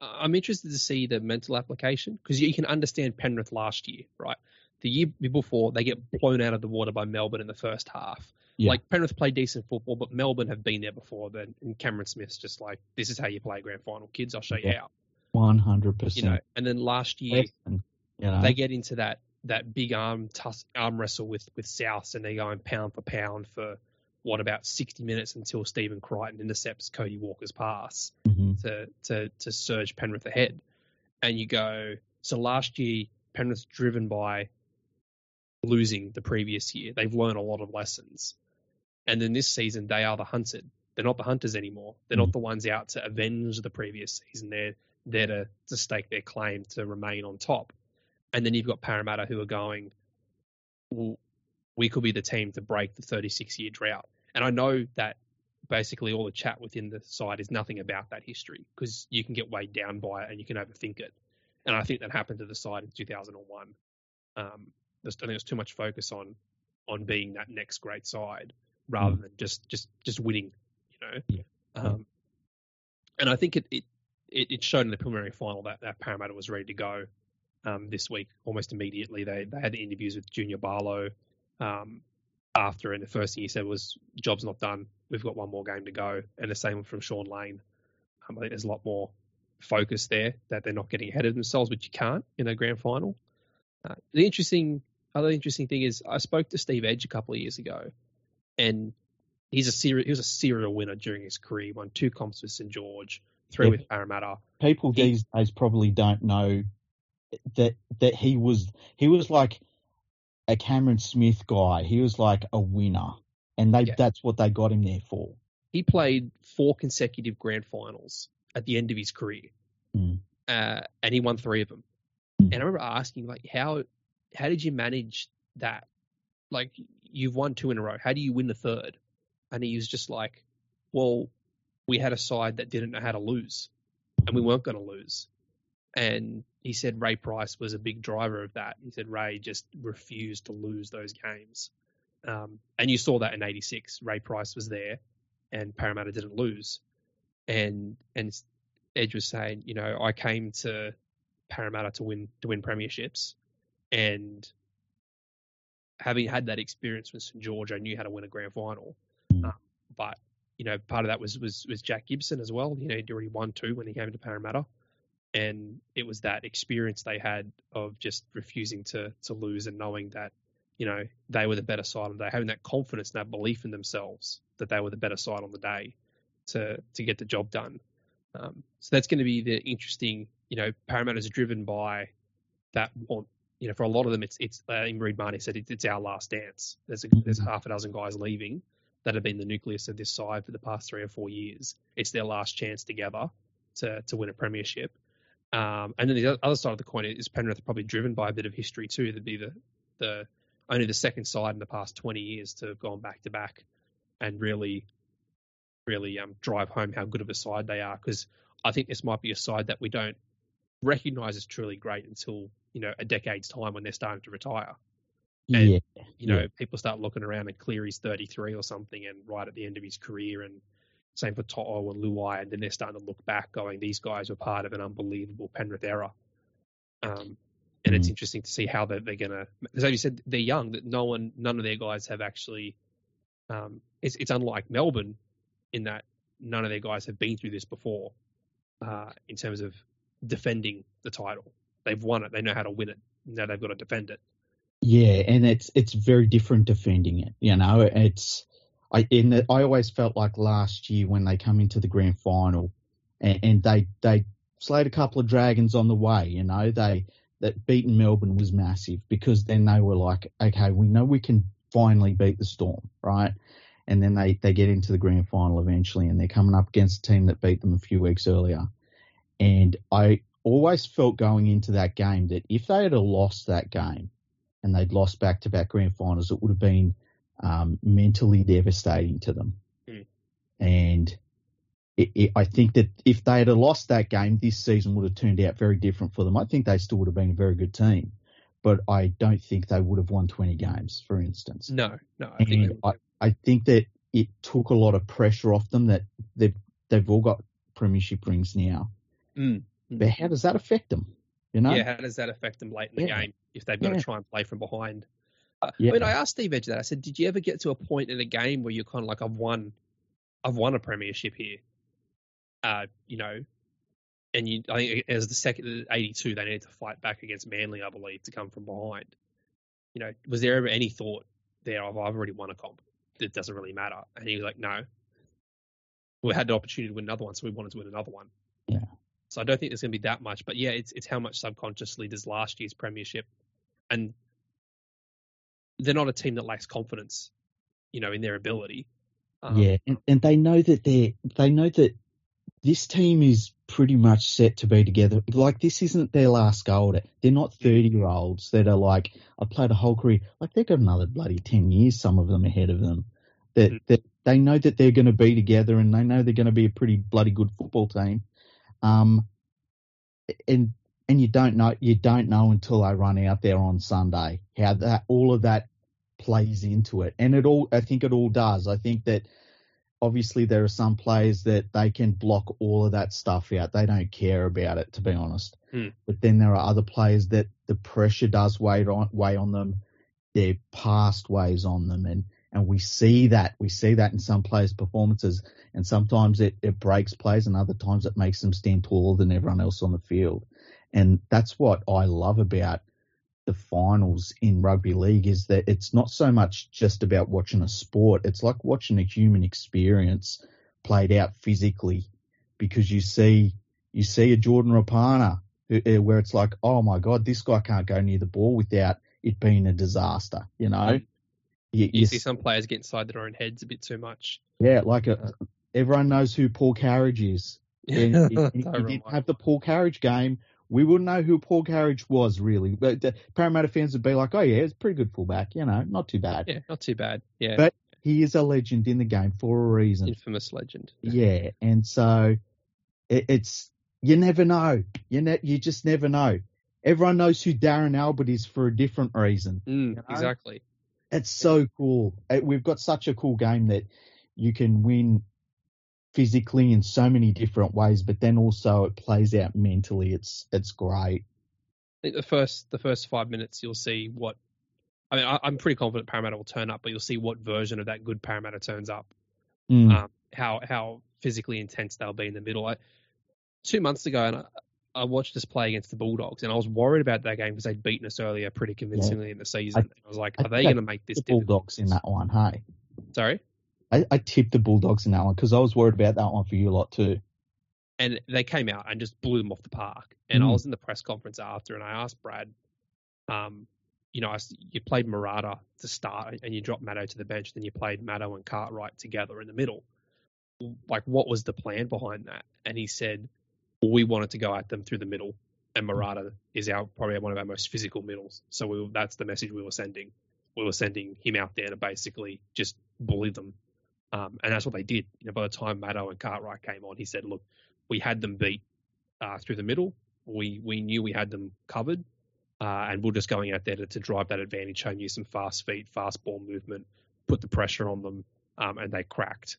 I'm interested to see the mental application because you can understand Penrith last year, right? The year before, they get blown out of the water by Melbourne in the first half. Yeah. Like Penrith played decent football, but Melbourne have been there before. Then and Cameron Smith's just like, "This is how you play a grand final, kids. I'll show you how." One hundred percent. You know, and then last year you know. they get into that that big arm tuss, arm wrestle with with South, and they're going pound for pound for what about 60 minutes until Stephen Crichton intercepts Cody Walker's pass mm-hmm. to, to to surge Penrith ahead. And you go, so last year Penrith's driven by losing the previous year. They've learned a lot of lessons. And then this season they are the hunted. They're not the hunters anymore. They're mm-hmm. not the ones out to avenge the previous season. They're there to, to stake their claim to remain on top. And then you've got Parramatta who are going, well, we could be the team to break the 36 year drought. And I know that basically all the chat within the side is nothing about that history because you can get weighed down by it and you can overthink it. And I think that happened to the side in 2001. Um, I think there's too much focus on on being that next great side rather mm. than just just just winning, you know. Yeah. Um, and I think it, it it showed in the preliminary final that, that Parramatta was ready to go um, this week almost immediately. They they had the interviews with Junior Paulo um, after, and the first thing he said was, "Job's not done. We've got one more game to go." And the same from Shaun Lane. Um, I think there's a lot more focus there that they're not getting ahead of themselves, which you can't in a grand final. Uh, the interesting other interesting thing is I spoke to Steve Edge a couple of years ago, and he's a serial he was a serial winner during his career. He won two comps with St George, three yeah. with Parramatta. People he, these days probably don't know that that he was he was like a Cameron Smith guy. He was like a winner, and they yeah. that's what they got him there for. He played four consecutive grand finals at the end of his career, mm. uh, and he won three of them. Mm. And I remember asking like, how how did you manage that? Like you've won two in a row. How do you win the third? And he was just like, well, we had a side that didn't know how to lose, and we weren't going to lose. And he said Ray Price was a big driver of that. He said Ray just refused to lose those games. Um, and you saw that in 86. Ray Price was there and Parramatta didn't lose. And and Edge was saying, you know, I came to Parramatta to win to win premierships and having had that experience with St George, I knew how to win a grand final. Um, but you know, part of that was was was Jack Gibson as well. You know, he'd already won two when he came to Parramatta and it was that experience they had of just refusing to to lose and knowing that you know they were the better side on the day, having that confidence and that belief in themselves that they were the better side on the day to to get the job done. Um, so that's going to be the interesting. You know, Parramatta is driven by that want. You know, for a lot of them, it's it's. Uh, Reed Mahoney said it, it's our last dance. There's a, there's half a dozen guys leaving that have been the nucleus of this side for the past three or four years. It's their last chance together to to win a premiership. Um, and then the other side of the coin is Penrith probably driven by a bit of history too. They'd be the the only the second side in the past 20 years to have gone back to back and really, really um, drive home how good of a side they are. Because I think this might be a side that we don't recognise as truly great until you know a decade's time when they're starting to retire. And, yeah, you know, yeah. people start looking around and Cleary's 33 or something, and right at the end of his career, and same for To'o and Luai, and then they're starting to look back, going, these guys were part of an unbelievable Penrith era. Um, and mm. it's interesting to see how they're, they're going to. As you said, they're young. That no one, none of their guys have actually. Um, it's it's unlike Melbourne in that none of their guys have been through this before. Uh, in terms of defending the title, they've won it. They know how to win it. Now they've got to defend it. Yeah, and it's it's very different defending it. You know, it's I in the, I always felt like last year when they come into the grand final and, and they they slayed a couple of dragons on the way. You know, they that beating Melbourne was massive because then they were like, okay, we know we can finally beat the Storm, right? And then they they get into the grand final eventually, and they're coming up against a team that beat them a few weeks earlier. And I always felt going into that game that if they had lost that game and they'd lost back to back grand finals, it would have been um, mentally devastating to them. Mm. And it, it, I think that if they had lost that game, this season would have turned out very different for them. I think they still would have been a very good team. but I don't think they would have won 20 games, for instance. No, no. I think, I, I think that it took a lot of pressure off them that they've, they've all got premiership rings now. Mm, But how does that affect them? You know? yeah, how does that affect them late in the Yeah. game if they've got Yeah. to try and play from behind? Yeah. I mean, I asked Steve Edge that. I said, "Did you ever get to a point in a game where you're kind of like, I've won, I've won a premiership here, uh, you know?" And you, I think as the second '82, they needed to fight back against Manly, I believe, to come from behind. You know, was there ever any thought there of I've already won a comp? It doesn't really matter. And he was like, "No, we had the opportunity to win another one, so we wanted to win another one." Yeah. So I don't think there's going to be that much, but yeah, it's it's how much subconsciously does last year's premiership, and they're not a team that lacks confidence, you know, in their ability. Um, yeah, and, and they know that they they know that this team is pretty much set to be together. Like this isn't their last go at it. They're not thirty year olds that are like I played a whole career. Like they've got another bloody ten years, some of them ahead of them. That Mm. that they know that they're going to be together, and they know they're going to be a pretty bloody good football team. Um, and and you don't know you don't know until they run out there on Sunday how that all of that plays into it, and it all I think it all does. I think that obviously there are some players that they can block all of that stuff out. They don't care about it, to be honest. Hmm. But then there are other players that the pressure does weigh on weigh on them. Their past weighs on them, and and we see that we see that in some players' performances. And sometimes it, it breaks players, and other times it makes them stand taller than everyone else on the field. And that's what I love about the finals in rugby league is that it's not so much just about watching a sport. It's like watching a human experience played out physically because you see you see a Jordan Rapana uh, where it's like, oh my god, this guy can't go near the ball without it being a disaster. You know, you, You you see some players get inside their own heads a bit too much. yeah, like a, everyone knows who Paul Carige is. And if, if he didn't have the Paul Carige game, we wouldn't know who Paul Carige was really. But the Parramatta fans would be like, "Oh yeah, it's a pretty good fullback, you know, not too bad." Yeah, not too bad. Yeah, But he is a legend in the game for a reason. infamous legend. Yeah, and so it, it's you never know. You ne- you just never know. Everyone knows who Darren Albert is for a different reason. Mm, know? exactly. It's so cool. Uh, We've got such a cool game that you can win physically in so many different ways, but then also it plays out mentally. It's it's great. I think the first the first five minutes you'll see what. I mean, I, I'm pretty confident Parramatta will turn up, but you'll see what version of that good Parramatta turns up. Mm. Um, how how physically intense they'll be in the middle. I, two months ago, and I, I watched us play against the Bulldogs, and I was worried about that game because they'd beaten us earlier pretty convincingly in the season. I, was like, I are they going to make this the difficult? Bulldogs in that one, hey. Sorry. I, I tipped the Bulldogs in that one because I was worried about that one for you a lot too. and they came out and just blew them off the park. And I Mm. was in the press conference after, and I asked Brad, um, you know, I you played Makatoa to start, and you dropped Maddo to the bench, then you played Maddo and Cartwright together in the middle. Like, what was the plan behind that? And he said, well, we wanted to go at them through the middle, and Makatoa is our probably one of our most physical middles. So we, that's the message we were sending. We were sending him out there to basically just bully them. Um, and that's what they did. You know, by the time Maddo and Cartwright came on, he said, "Look, we had them beat uh, through the middle. We we knew we had them covered, uh, and we're just going out there to, to drive that advantage, showing you some fast feet, fast ball movement, put the pressure on them, um, and they cracked.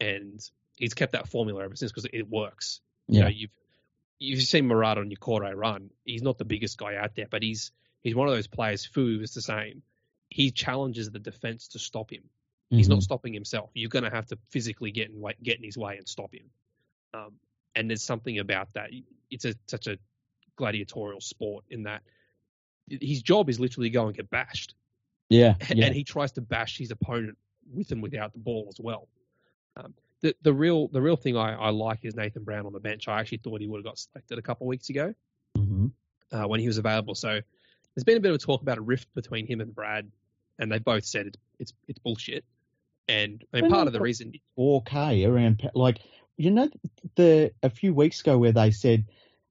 And he's kept that formula ever since because it works. You Yeah. know, you've you've seen Makatoa on your Cordo run. He's not the biggest guy out there, but he's he's one of those players. Fu is the same. He challenges the defense to stop him. He's Mhm. not stopping himself. You're going to have to physically get in, like, get in his way and stop him. Um, and there's something about that. It's a such a gladiatorial sport in that his job is literally go and get bashed, Yeah, and he tries to bash his opponent with and without the ball as well. Um, the the real the real thing I, I like is Nathan Brown on the bench. I actually thought he would have got selected a couple of weeks ago Mhm. uh, when he was available. So there's been a bit of talk about a rift between him and Brad, and they both said it's it's, it's bullshit. And Well, part of the reason 4K around like you know the a few weeks ago where they said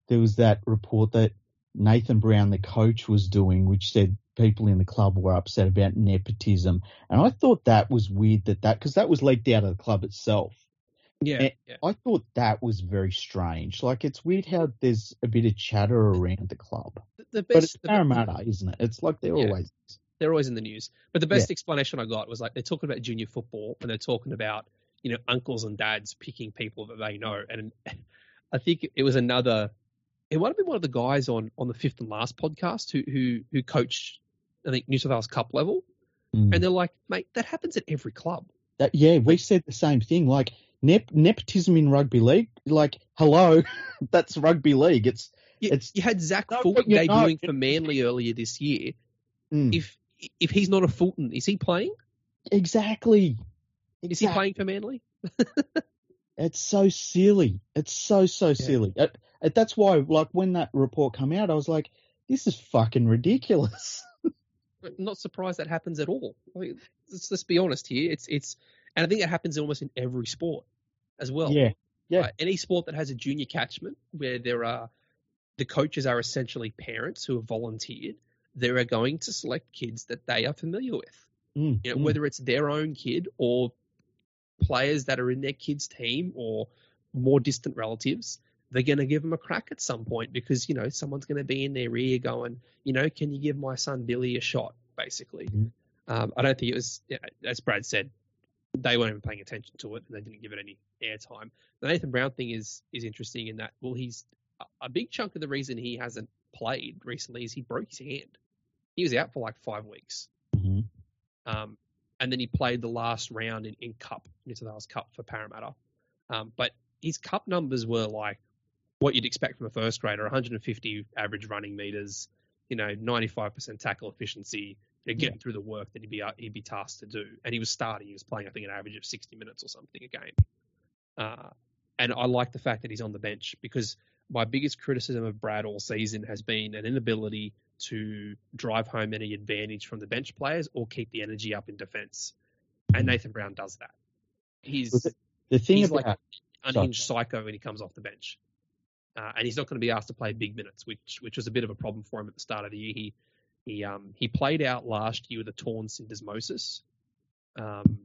there was that report that Nathan Brown, the coach, was doing, which said people in the club were upset about nepotism, and I thought that was weird that that because that was leaked out of the club itself, Yeah, yeah. I thought that was very strange. Like it's weird how there's a bit of chatter around the club, The- The but it's best, Parramatta, isn't it? It's like they're Yeah. always. They're always in the news. But the best explanation I got was like they're talking about junior football and they're talking about you know uncles and dads picking people that they know. And I think it was another. It might have been one of the guys on on the fifth and last podcast who who who coached I think New South Wales Cup level, Mm. and they're like, mate, that happens at every club. That, yeah, we said the same thing. Like nep- nepotism in rugby league. Like, hello, that's rugby league. It's You, It's- you had Zach No, Fulton but you know- debuting for Manly earlier this year. mm, If if he's not a Fulton, is he playing? exactly. Is he playing for Manly? It's so silly. It's so so silly. Uh, uh, that's why, like, when that report came out, I was like, this is fucking ridiculous. I'm not surprised that happens at all. I mean, let's, let's be honest here. It's it's, and I think it happens almost in every sport as well. yeah, yeah. Any sport that has a junior catchment where there are the coaches are essentially parents who have volunteered. They are going to select kids that they are familiar with. Mm, You know, mm. whether it's their own kid or players that are in their kid's team or more distant relatives, they're going to give them a crack at some point because, you know, someone's going to be in their ear going, you know, can you give my son Billy a shot, basically. Mhm. Um, I don't think it was, yeah, as Brad said, they weren't even paying attention to it and they didn't give it any airtime. The Nathan Brown thing is is interesting in that, well, he's a big chunk of the reason he hasn't played recently is he broke his hand. He was out for like five weeks. Mhm. Um, and then he played the last round in, in Cup, New South Wales Cup for Parramatta. Um, but his Cup numbers were like what you'd expect from a first grader 150 average running meters, you know, 95% tackle efficiency, you know, getting through the work that he'd be, uh, he'd be tasked to do. And he was starting, he was playing, I think, an average of 60 minutes or something a game. Uh, and I like the fact that he's on the bench because my biggest criticism of Brad all season has been an inability to drive home any advantage from the bench players or keep the energy up in defence. And Nathan Brown does that. He's The thing he's about like unhinged psycho when he comes off the bench. Uh, and he's not going to be asked to play big minutes, which which was a bit of a problem for him at the start of the year. He he um he played out last year with a torn syndesmosis, um,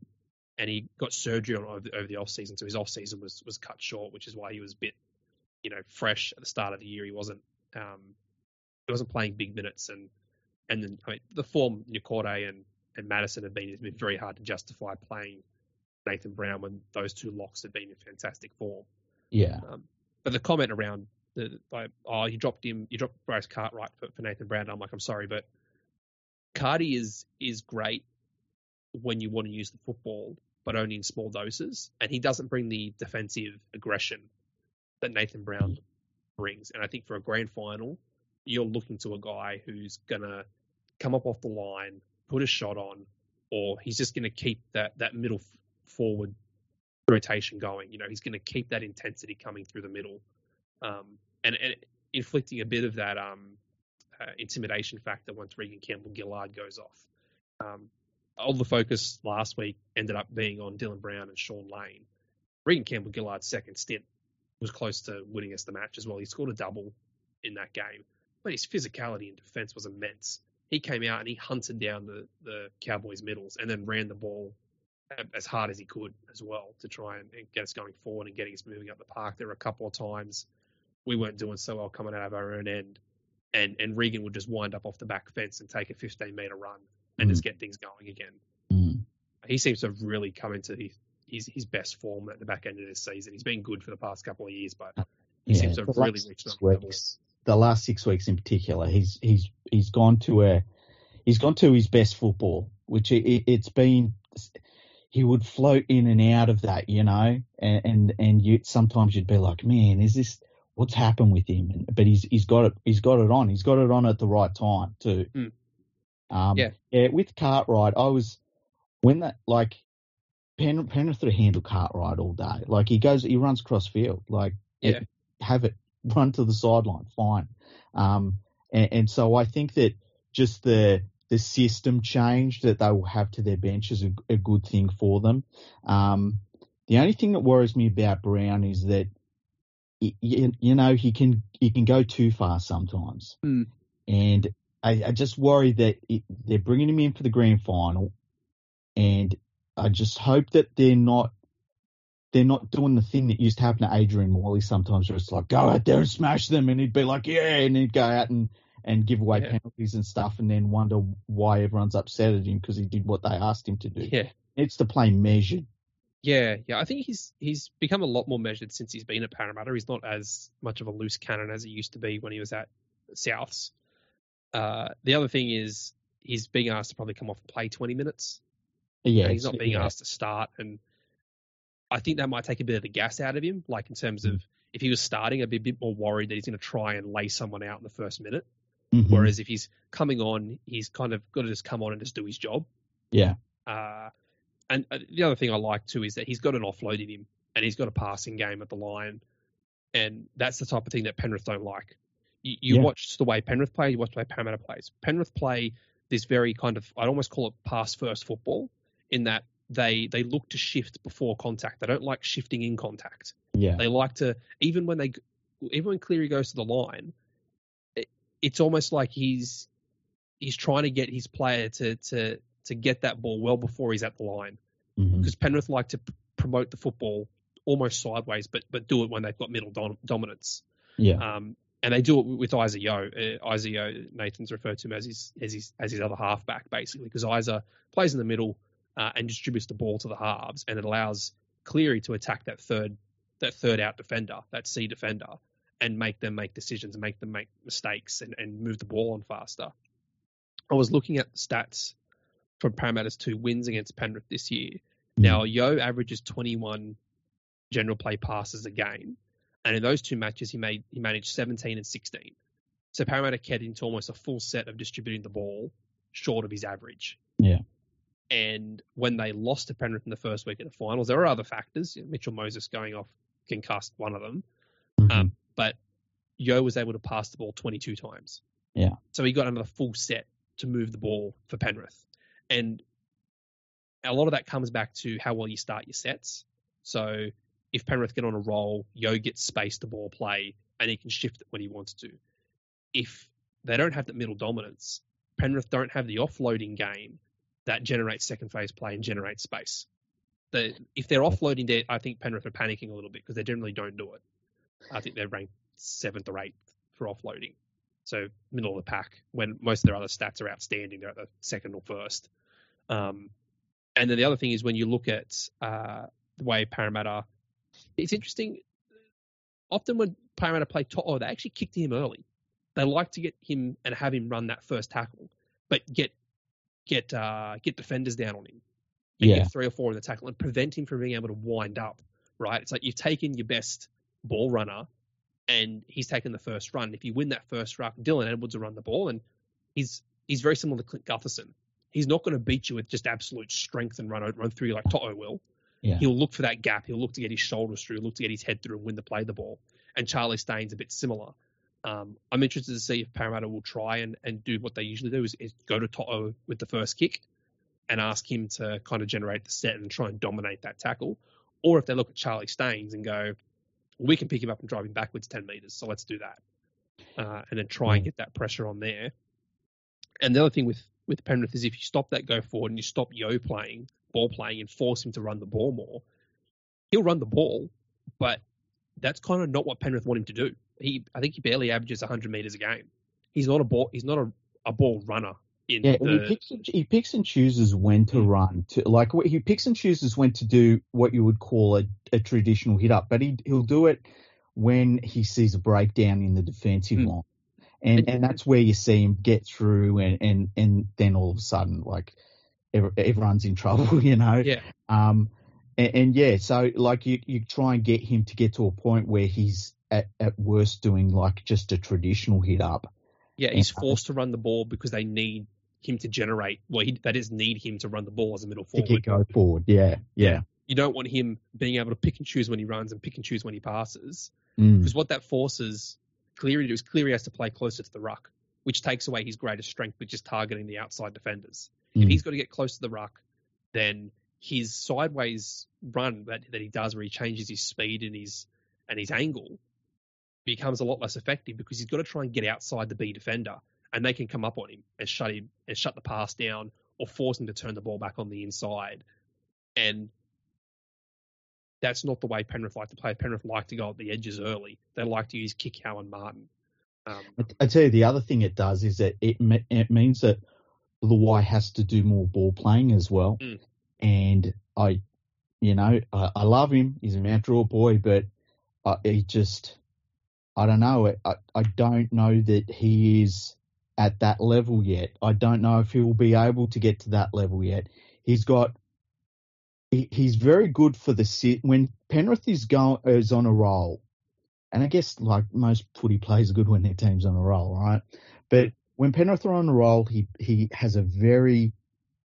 and he got surgery on over the, over the off season, so his off season was was cut short, which is why he was a bit, you know, fresh at the start of the year. He wasn't um he wasn't playing big minutes, and and then I mean, the form Nicote and and Matterson have been it's been very hard to justify playing Nathan Brown when those two locks have been in fantastic form. yeah, Um, but the comment around the like, oh, you dropped him, you dropped Bryce Cartwright for, for Nathan Brown. I'm like, I'm sorry, but Cardi is is great when you want to use the football, but only in small doses, and he doesn't bring the defensive aggression that Nathan Brown brings. And I think for a grand final, you're looking to a guy who's gonna come up off the line, put a shot on, or he's just gonna keep that that middle forward rotation going. You know, he's going to keep that intensity coming through the middle, um, and, and inflicting a bit of that um, uh, intimidation factor once Reagan Campbell Gillard goes off. Um, all the focus last week ended up being on Dylan Brown and Shaun Lane. Reagan Campbell Gillard's second stint was close to winning us the match as well. He scored a double in that game, but his physicality in defence was immense. He came out and he hunted down the, the Cowboys' middles and then ran the ball um, as hard as he could as well to try and, and get us going forward and getting us moving up the park. There were a couple of times we weren't doing so well coming out of our own end, and and Reagan would just wind up off the back fence and take a 15 meter run and just get things going again. Mm. He seems to have really come into his his, his best form at the back end of this season. He's been good for the past couple of years, but he Yeah, seems to have really reached another level. The last six weeks in particular, he's he's he's gone to a he's gone to his best football, which it, it, it's been. He would float in and out of that, you know, and and, and you sometimes you'd be like, man, is this what's happened with him? And, but he's he's got it he's got it on. He's got it on at the right time too. Mm. Um, Yeah. yeah. With Cartwright, I was when that like Pen, Penrith would handle Cartwright all day. Like he goes, he runs cross field. Like Yeah. have it run to the sideline, fine. Um, and, and so I think that just the the system change that they will have to their bench is a, a good thing for them. Um, the only thing that worries me about Brown is that y- you, you know he can he can go too far sometimes, Hmm. and I, I just worry that it, they're bringing him in for the grand final, and I just hope that they're not they're not doing the thing that used to happen to Adrian Morley sometimes, where it's like go out there and smash them, and he'd be like, yeah, and he'd go out and and give away Yeah. penalties and stuff, and then wonder why everyone's upset at him because he did what they asked him to do. Yeah. It's to play measured. Yeah, yeah. I think he's he's become a lot more measured since he's been at Parramatta. He's not as much of a loose cannon as he used to be when he was at Souths. Uh, the other thing is he's being asked to probably come off and play 20 minutes. Yeah, he's not being yeah. asked to start, and I think that might take a bit of the gas out of him. Like in terms of if he was starting, I'd be a bit more worried that he's going to try and lay someone out in the first minute. Mhm. Whereas if he's coming on, he's kind of got to just come on and just do his job. yeah, Uh, and uh, the other thing I like too is that he's got an offload in him, and he's got a passing game at the line, and that's the type of thing that Penrith don't like. You, you Yeah. watch the way Penrith play, you watch the way Parramatta plays. Penrith play this very kind of I'd almost call it pass first football, in that they they look to shift before contact. They don't like shifting in contact. yeah, They like to even when they even when Cleary goes to the line, it, it's almost like he's he's trying to get his player to to to get that ball well before he's at the line Mhm. because Penrith like to p- promote the football almost sideways, but but do it when they've got middle dom- dominance. yeah, Um, and they do it with Isaah Yeo. Uh, Isaah Yeo, Nathan's referred to him as his as his as his other halfback basically because Isaah plays in the middle uh, and distributes the ball to the halves, and it allows Cleary to attack that third that third out defender, that C defender, and make them make decisions, make them make mistakes, and, and move the ball on faster. I was looking at the stats from Parramatta's two wins against Penrith this year. Now, Yeo averages 21 general play passes a game, and in those two matches, he made he managed 17 and 16. So Parramatta kept into almost a full set of distributing the ball, short of his average. Yeah. And when they lost to Penrith in the first week of the finals, there were other factors. You know, Mitchell Moses going off concussed, one of them. Mhm. Um, but Yeo was able to pass the ball 22 times. Yeah. So he got another full set to move the ball for Penrith. And a lot of that comes back to how well you start your sets. So if Penrith get on a roll, Yeo gets space to ball play and he can shift it when he wants to. If they don't have the middle dominance, Penrith don't have the offloading game that generates second phase play and generates space. The, if they're offloading there, I think Penrith are panicking a little bit because they generally don't do it. I think they're ranked seventh or eighth for offloading. So middle of the pack when most of their other stats are outstanding. They're at the second or first. Um, and then the other thing is when you look at uh, the way Parramatta, it's interesting. Often when Parramatta play Toto, they actually kicked him early. They like to get him and have him run that first tackle, but get get uh, get defenders down on him. And Yeah. get three or four in the tackle and prevent him from being able to wind up. Right? It's like you've taken your best ball runner and he's taken the first run. If you win that first run, Dylan Edwards will run the ball, and he's he's very similar to Clint Gutherson. He's not going to beat you with just absolute strength and run run through you like Toto will. Yeah. He'll look for that gap. He'll look to get his shoulders through. Look to get his head through and win the play the ball. And Charlie Staines a bit similar. Um, I'm interested to see if Parramatta will try and, and do what they usually do is, is go to Toto with the first kick and ask him to kind of generate the set and try and dominate that tackle, or if they look at Charlie Staines and go, we can pick him up and drive him backwards 10 meters. So let's do that. Uh, and then try and Mm. get that pressure on there. And the other thing with, with Penrith is if you stop that go forward and you stop Yeo playing, ball playing, and force him to run the ball more, he'll run the ball, but that's kind of not what Penrith want him to do. He, I think he barely averages 100 meters a game. He's not a ball. He's not a, a ball runner. In Yeah, the, he picks and, he picks and chooses when to Mm. run. To like he picks and chooses when to do what you would call a, a traditional hit up, but he he'll do it when he sees a breakdown in the defensive Mm. line, and and that's where you see him get through, and and and then all of a sudden like ev- everyone's in trouble, you know. yeah, Um, and, and yeah, so like you, you try and get him to get to a point where he's at, at worst doing like just a traditional hit up. yeah, he's Yeah. forced to run the ball because they need him to generate. Well, he, that is need him to run the ball as a middle To forward. get go forward, yeah, yeah, You don't want him being able to pick and choose when he runs and pick and choose when he passes. Mm. Because what that forces Cleary to do is Cleary has to play closer to the ruck, which takes away his greatest strength, which is targeting the outside defenders. If Mm. he's got to get close to the ruck, then his sideways run that, that he does where he changes his speed and his and his angle becomes a lot less effective because he's got to try and get outside the B defender and they can come up on him and shut him and shut the pass down or force him to turn the ball back on the inside. And That's not the way Penrith like to play. Penrith like to go at the edges early. They like to use Kikau and Martin. Um, I tell you, the other thing it does is that it it means that Luai has to do more ball playing as well. Mm. And I, you know, I, I, love him. He's a Mount Druitt boy, but I, he just, I don't know. I, I don't know that he is at that level yet. I don't know if he will be able to get to that level yet. He's got, he, he's very good for the sit when Penrith is going is on a roll and I guess like most footy players are good when their team's on a roll, right? But when Penrith are on a roll, he he has a very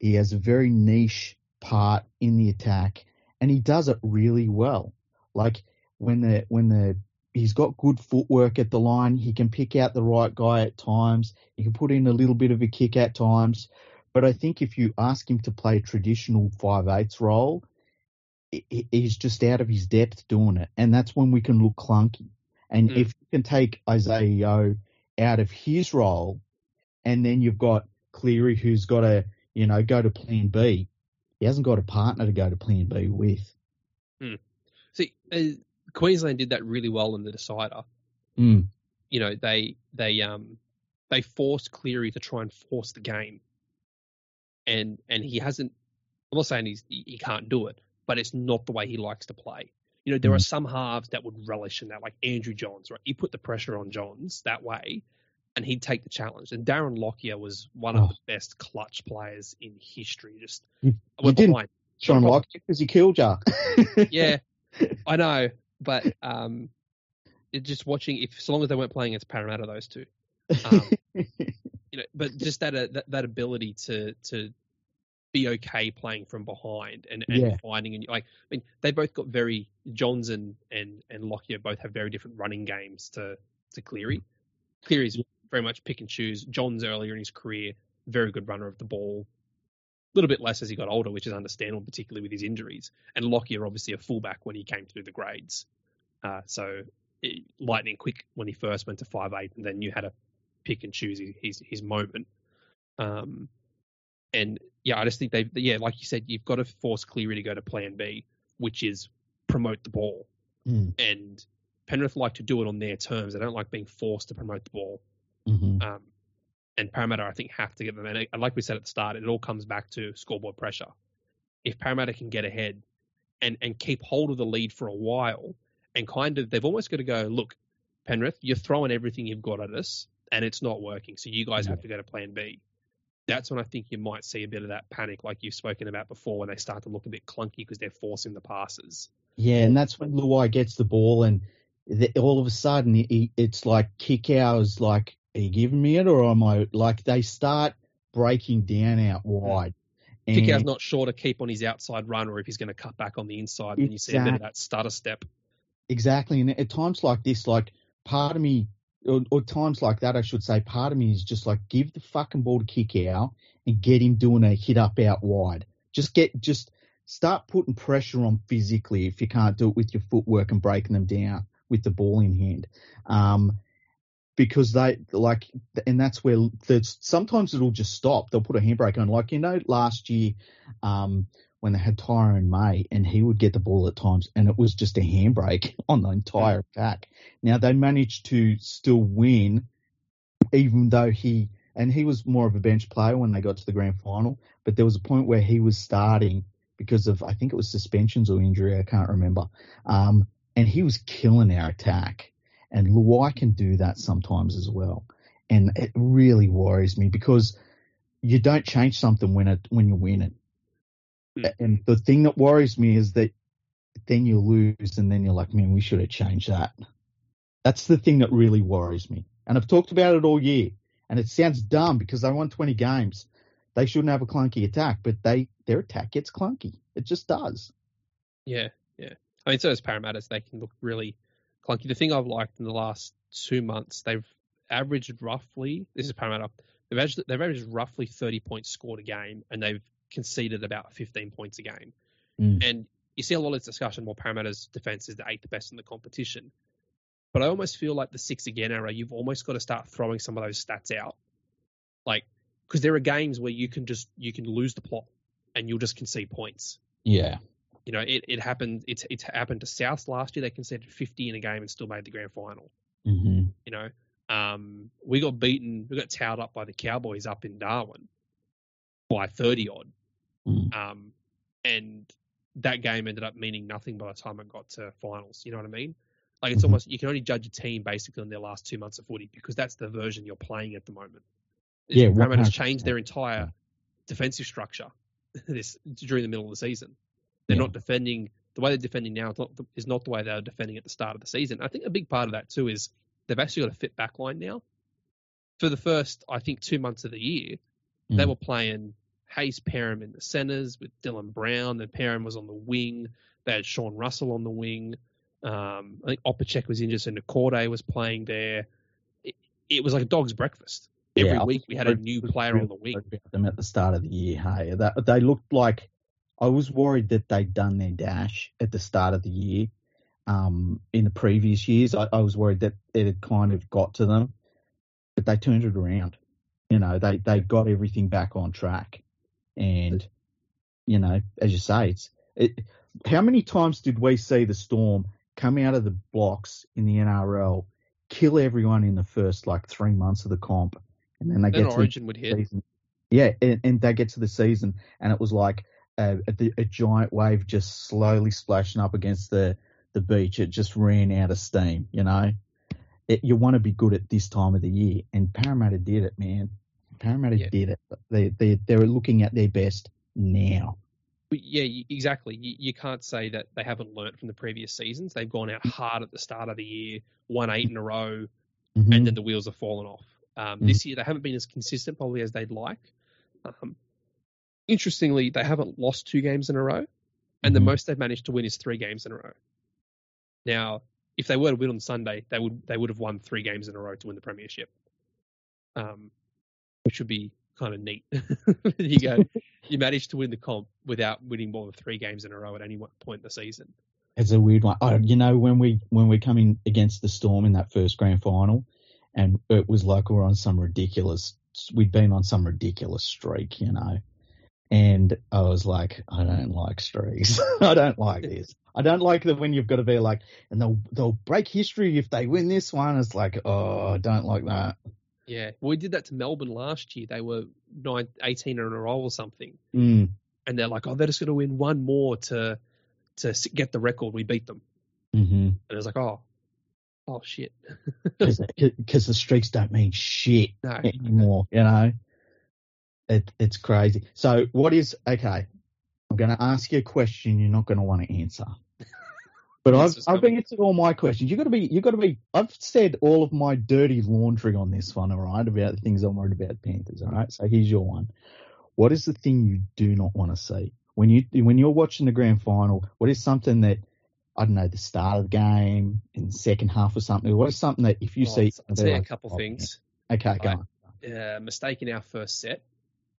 he has a very niche part in the attack, and he does it really well. Like when the when the he's got good footwork at the line, he can pick out the right guy at times. He can put in a little bit of a kick at times. But I think if you ask him to play a traditional five eighths role, he's just out of his depth doing it, and that's when we can look clunky. And mm. if you can take Isaah Yeo out of his role, and then you've got Cleary who's got to, you know, go to Plan B. He hasn't got a partner to go to Plan B with. Mm. See, uh, Queensland did that really well in the decider. Mm. You know, they they um they forced Cleary to try and force the game, and and he hasn't. I'm not saying he's he can't do it, but it's not the way he likes to play. You know, there mm. are some halves that would relish in that, like Andrew Johns, right? You put the pressure on Johns that way, and he'd take the challenge. And Darren Lockyer was one oh. of the best clutch players in history. Just you, you didn't Sean Lockyer because he killed you. yeah, I know, but um, just watching if so long as they weren't playing against Parramatta, those two. Um, you know, but just that, uh, that that ability to to be okay playing from behind and, and yeah. finding and like I mean they both got very Johns and and and Lockyer both have very different running games to to Cleary. Cleary's very much pick and choose. Johns earlier in his career, very good runner of the ball. A little bit less as he got older, which is understandable, particularly with his injuries. And Lockyer obviously a fullback when he came through the grades. Uh, so it, lightning quick when he first went to five eight, and then you had to pick and choose his his, his moment. Um, and yeah, I just think they, yeah, like you said, you've got to force Cleary to go to Plan B, which is promote the ball. Mm. And Penrith like to do it on their terms. They don't like being forced to promote the ball. Mm-hmm. Um, and Parramatta, I think, have to get them. And like we said at the start, it all comes back to scoreboard pressure. If Parramatta can get ahead and and keep hold of the lead for a while, and kind of, they've almost got to go, look, Penrith, you're throwing everything you've got at us, and it's not working. So you guys yeah. have to go to Plan B that's when I think you might see a bit of that panic, like you've spoken about before, when they start to look a bit clunky because they're forcing the passes. Yeah, and that's when Luai gets the ball, and the, all of a sudden he, it's like Kikau's like, "Are you giving me it, or am I?" Like they start breaking down out wide. And Kikau's not sure to keep on his outside run, or if he's going to cut back on the inside. Exactly. Then you see a bit of that stutter step. Exactly, and at times like this, like part of me or, or, times like that, I should say, part of me is just like give the fucking ball to Kikau and get him doing a hit up out wide. Just get just start putting pressure on physically if you can't do it with your footwork and breaking them down with the ball in hand. Um, because they like, and that's where sometimes it'll just stop. They'll put a handbrake on, like you know, last year, um, when they had Tyrone May and he would get the ball at times and it was just a handbrake on the entire attack. Now they managed to still win even though he and he was more of a bench player when they got to the grand final, but there was a point where he was starting because of I think it was suspensions or injury, I can't remember. Um, and he was killing our attack. And Luai can do that sometimes as well. And it really worries me because you don't change something when it when you win it. Hmm. And the thing that worries me is that then you lose and then you're like, man, we should have changed that. That's the thing that really worries me. And I've talked about it all year. And it sounds dumb because they won 20 games. They shouldn't have a clunky attack, but they their attack gets clunky. It just does. Yeah, yeah. I mean, so as Parramatta's, they can look really clunky. The thing I've liked in the last two months, they've averaged roughly. This is Parramatta. They've averaged, they've averaged roughly 30 points scored a game, and they've conceded about 15 points a game. Mm. And you see a lot of this discussion, well, Parramatta's defense is the eighth best in the competition. But I almost feel like the six again era, you've almost got to start throwing some of those stats out. Like, because there are games where you can just, you can lose the plot and you'll just concede points. Yeah. You know, it, it happened. It's it's happened to South last year. They conceded 50 in a game and still made the grand final. Mm-hmm. You know, um, we got beaten. We got towed up by the Cowboys up in Darwin by 30 odd. Mm. Um, and that game ended up meaning nothing by the time it got to finals. You know what I mean? Like it's Mhm. almost you can only judge a team basically on their last two months of footy because that's the version you're playing at the moment. Yeah, Parramatta's changed their entire defensive structure this during the middle of the season. They're Yeah. not defending the way they're defending now is not, the, is not the way they were defending at the start of the season. I think a big part of that too is they've actually got a fit back line now. For the first, I think, two months of the year, they Mm. were playing Hayes Perham in the centres with Dylan Brown. Then Perham was on the wing. They had Sean Russell on the wing. Um, I think Opacic was injured, so Nakorde was playing there. It, it was like a dog's breakfast. Every Yeah, week we had a new player on the wing. About them at the start of the year, hey, that, they looked like I was worried that they'd done their dash at the start of the year. Um, in the previous years, I, I was worried that it had kind of got to them, but they turned it around. You know, they they got everything back on track, and you know, as you say, it's it. How many times did we see the Storm come out of the blocks in the NRL, kill everyone in the first like three months of the comp, and then they Then get to Origin would hit. season. Yeah, and, and they get to the season, and it was like a, a, a giant wave just slowly splashing up against the the beach. It just ran out of steam. You know, it, you want to be good at this time of the year, and Parramatta did it, man. Parramatta Yeah. did it. They they they're looking at their best now. Yeah, exactly. You, you can't say that they haven't learnt from the previous seasons. They've gone out hard at the start of the year, won eight in a row, Mhm. and then the wheels have fallen off. Um, Mhm. This year they haven't been as consistent probably as they'd like. Um, interestingly, they haven't lost two games in a row, and the Mhm. most they've managed to win is three games in a row. Now, if they were to win on Sunday, they would they would have won three games in a row to win the premiership, um, which would be kind of neat. you go, you managed to win the comp without winning more than three games in a row at any one point in the season. It's a weird one. Oh, you know, when we when we come in against the Storm in that first grand final, and it was like we we're on some ridiculous. We'd been on some ridiculous streak, you know, and I was like, I don't like streaks. I don't like this. I don't like that when you've got to be like, and they'll they'll break history if they win this one. It's like, oh, I don't like that. Yeah, well, we did that to Melbourne last year. They were nine, 18 in a row or something, Mm, and they're like, "Oh, they're just going to win one more to to get the record." We beat them, hmm and it was like, "Oh, oh shit." Because the streaks don't mean shit. no, anymore. You know, it it's crazy. So what is okay? I'm going to ask you a question you're not going to want to answer. But I've I've coming. answered all my questions. You've got to be you've got to be. I've said all of my dirty laundry on this one. All right, about the things I'm worried about Panthers. All right. So here's your one. What is the thing you do not want to see when you when you're watching the grand final? What is something that I don't know the start of the game in the second half or something? What is something that if you Well, see? I'll- I'll tell you a couple things. Okay, go I- on. Uh, mistake in our first set.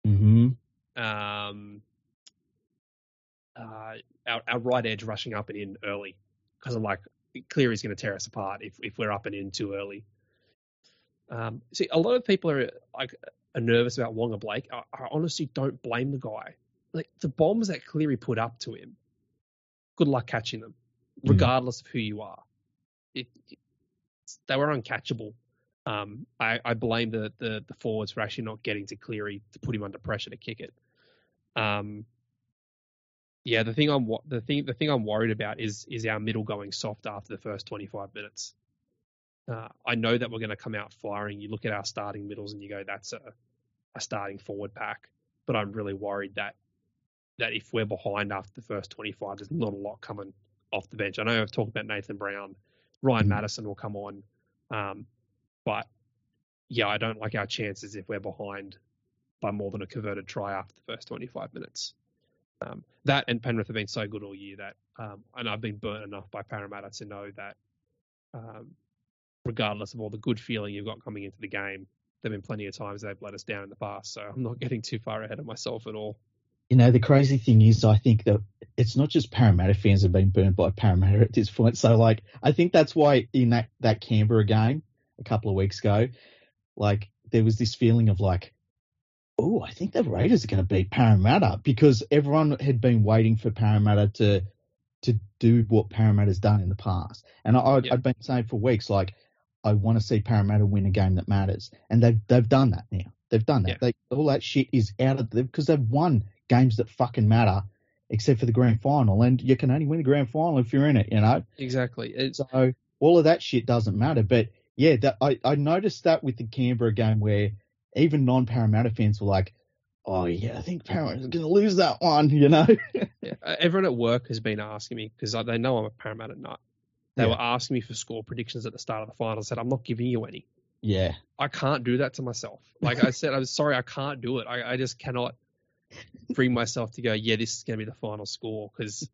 Hmm Um, uh, our, our right edge rushing up and in early because I'm like, Cleary's going to tear us apart if, if we're up and in too early. Um, see, a lot of people are like are nervous about Waqa Blake. I, I honestly don't blame the guy. Like the bombs that Cleary put up to him, good luck catching them, Mm. regardless of who you are. It, it, they were uncatchable. Um, I, I blame the, the the forwards for actually not getting to Cleary to put him under pressure to kick it. Um, yeah, the thing I'm the thing the thing I'm worried about is is our middle going soft after the first 25 minutes. Uh, I know that we're going to come out firing. You look at our starting middles and you go, that's a, a starting forward pack. But I'm really worried that that if we're behind after the first 25, there's not a lot coming off the bench. I know I've talked about Nathan Brown, Ryan Mm. Matterson will come on, um, but yeah, I don't like our chances if we're behind by more than a converted try after the first 25 minutes. Um, that and Penrith have been so good all year that, um, and I've been burnt enough by Parramatta to know that, um, regardless of all the good feeling you've got coming into the game, there've been plenty of times they've let us down in the past. So I'm not getting too far ahead of myself at all. You know, the crazy thing is, I think that it's not just Parramatta fans have been burned by Parramatta at this point. So, like, I think that's why in that, that Canberra game a couple of weeks ago, like, there was this feeling of like, oh, I think the Raiders are going to beat Parramatta because everyone had been waiting for Parramatta to to do what Parramatta's done in the past. And I, Yep. I've been saying for weeks, like, I want to see Parramatta win a game that matters. And they've, they've done that now. They've done that. Yeah. They, all that shit is out of the, because they've won games that fucking matter, except for the grand final. And you can only win the grand final if you're in it, you know? Exactly. It's, So all of that shit doesn't matter. But yeah, that, I, I noticed that with the Canberra game where even non Parramatta fans were like, oh yeah, I think Parramatta's going to lose that one, you know? yeah, uh, everyone at work has been asking me because they know I'm a Parramatta nut. They Yeah. were asking me for score predictions at the start of the final. I said, I'm not giving you any. yeah. I can't do that to myself. Like I said, I'm sorry, I can't do it. I, I just cannot bring myself to go, yeah, this is going to be the final score because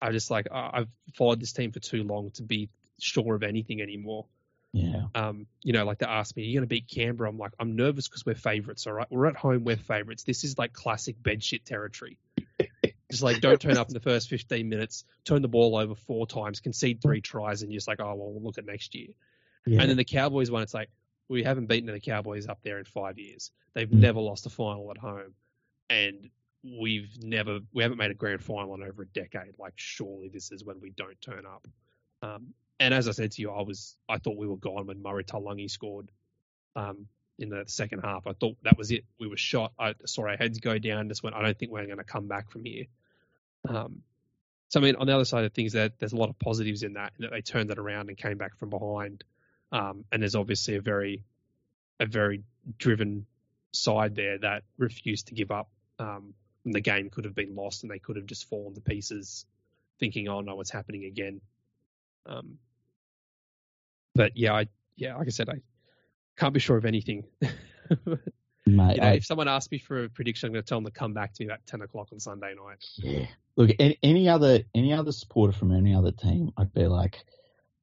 I just like, I, I've followed this team for too long to be sure of anything anymore. Yeah. Um, you know, like they asked me, "Are you going to beat Canberra?" I'm like, I'm nervous because we're favourites. All right, we're at home, we're favourites. This is like classic bed shit territory. just like don't turn up in the first 15 minutes, turn the ball over four times, concede three tries, and you're just like, oh well, we'll look at next year. Yeah. And then the Cowboys one, it's like we haven't beaten the Cowboys up there in five years. They've Mm. never lost a final at home, and we've never we haven't made a grand final in over a decade. Like surely this is when we don't turn up. Um, and as I said to you, I was I thought we were gone when Murray Taulagi scored um, in the second half. I thought that was it. We were shot. I saw our heads go down. Just went. I don't think we're going to come back from here. Um, so I mean, on the other side of things, that there's a lot of positives in that, in that they turned it around and came back from behind. Um, and there's obviously a very, a very driven side there that refused to give up. Um, and the game could have been lost, and they could have just fallen to pieces, thinking, "Oh no, what's happening again?" Um, but yeah, I yeah, like I said, I can't be sure of anything. Mate, you know, I- if someone asks me for a prediction, I'm going to tell them to come back to me at 10 o'clock on Sunday night. yeah. Look, any, any other any other supporter from any other team, I'd be like,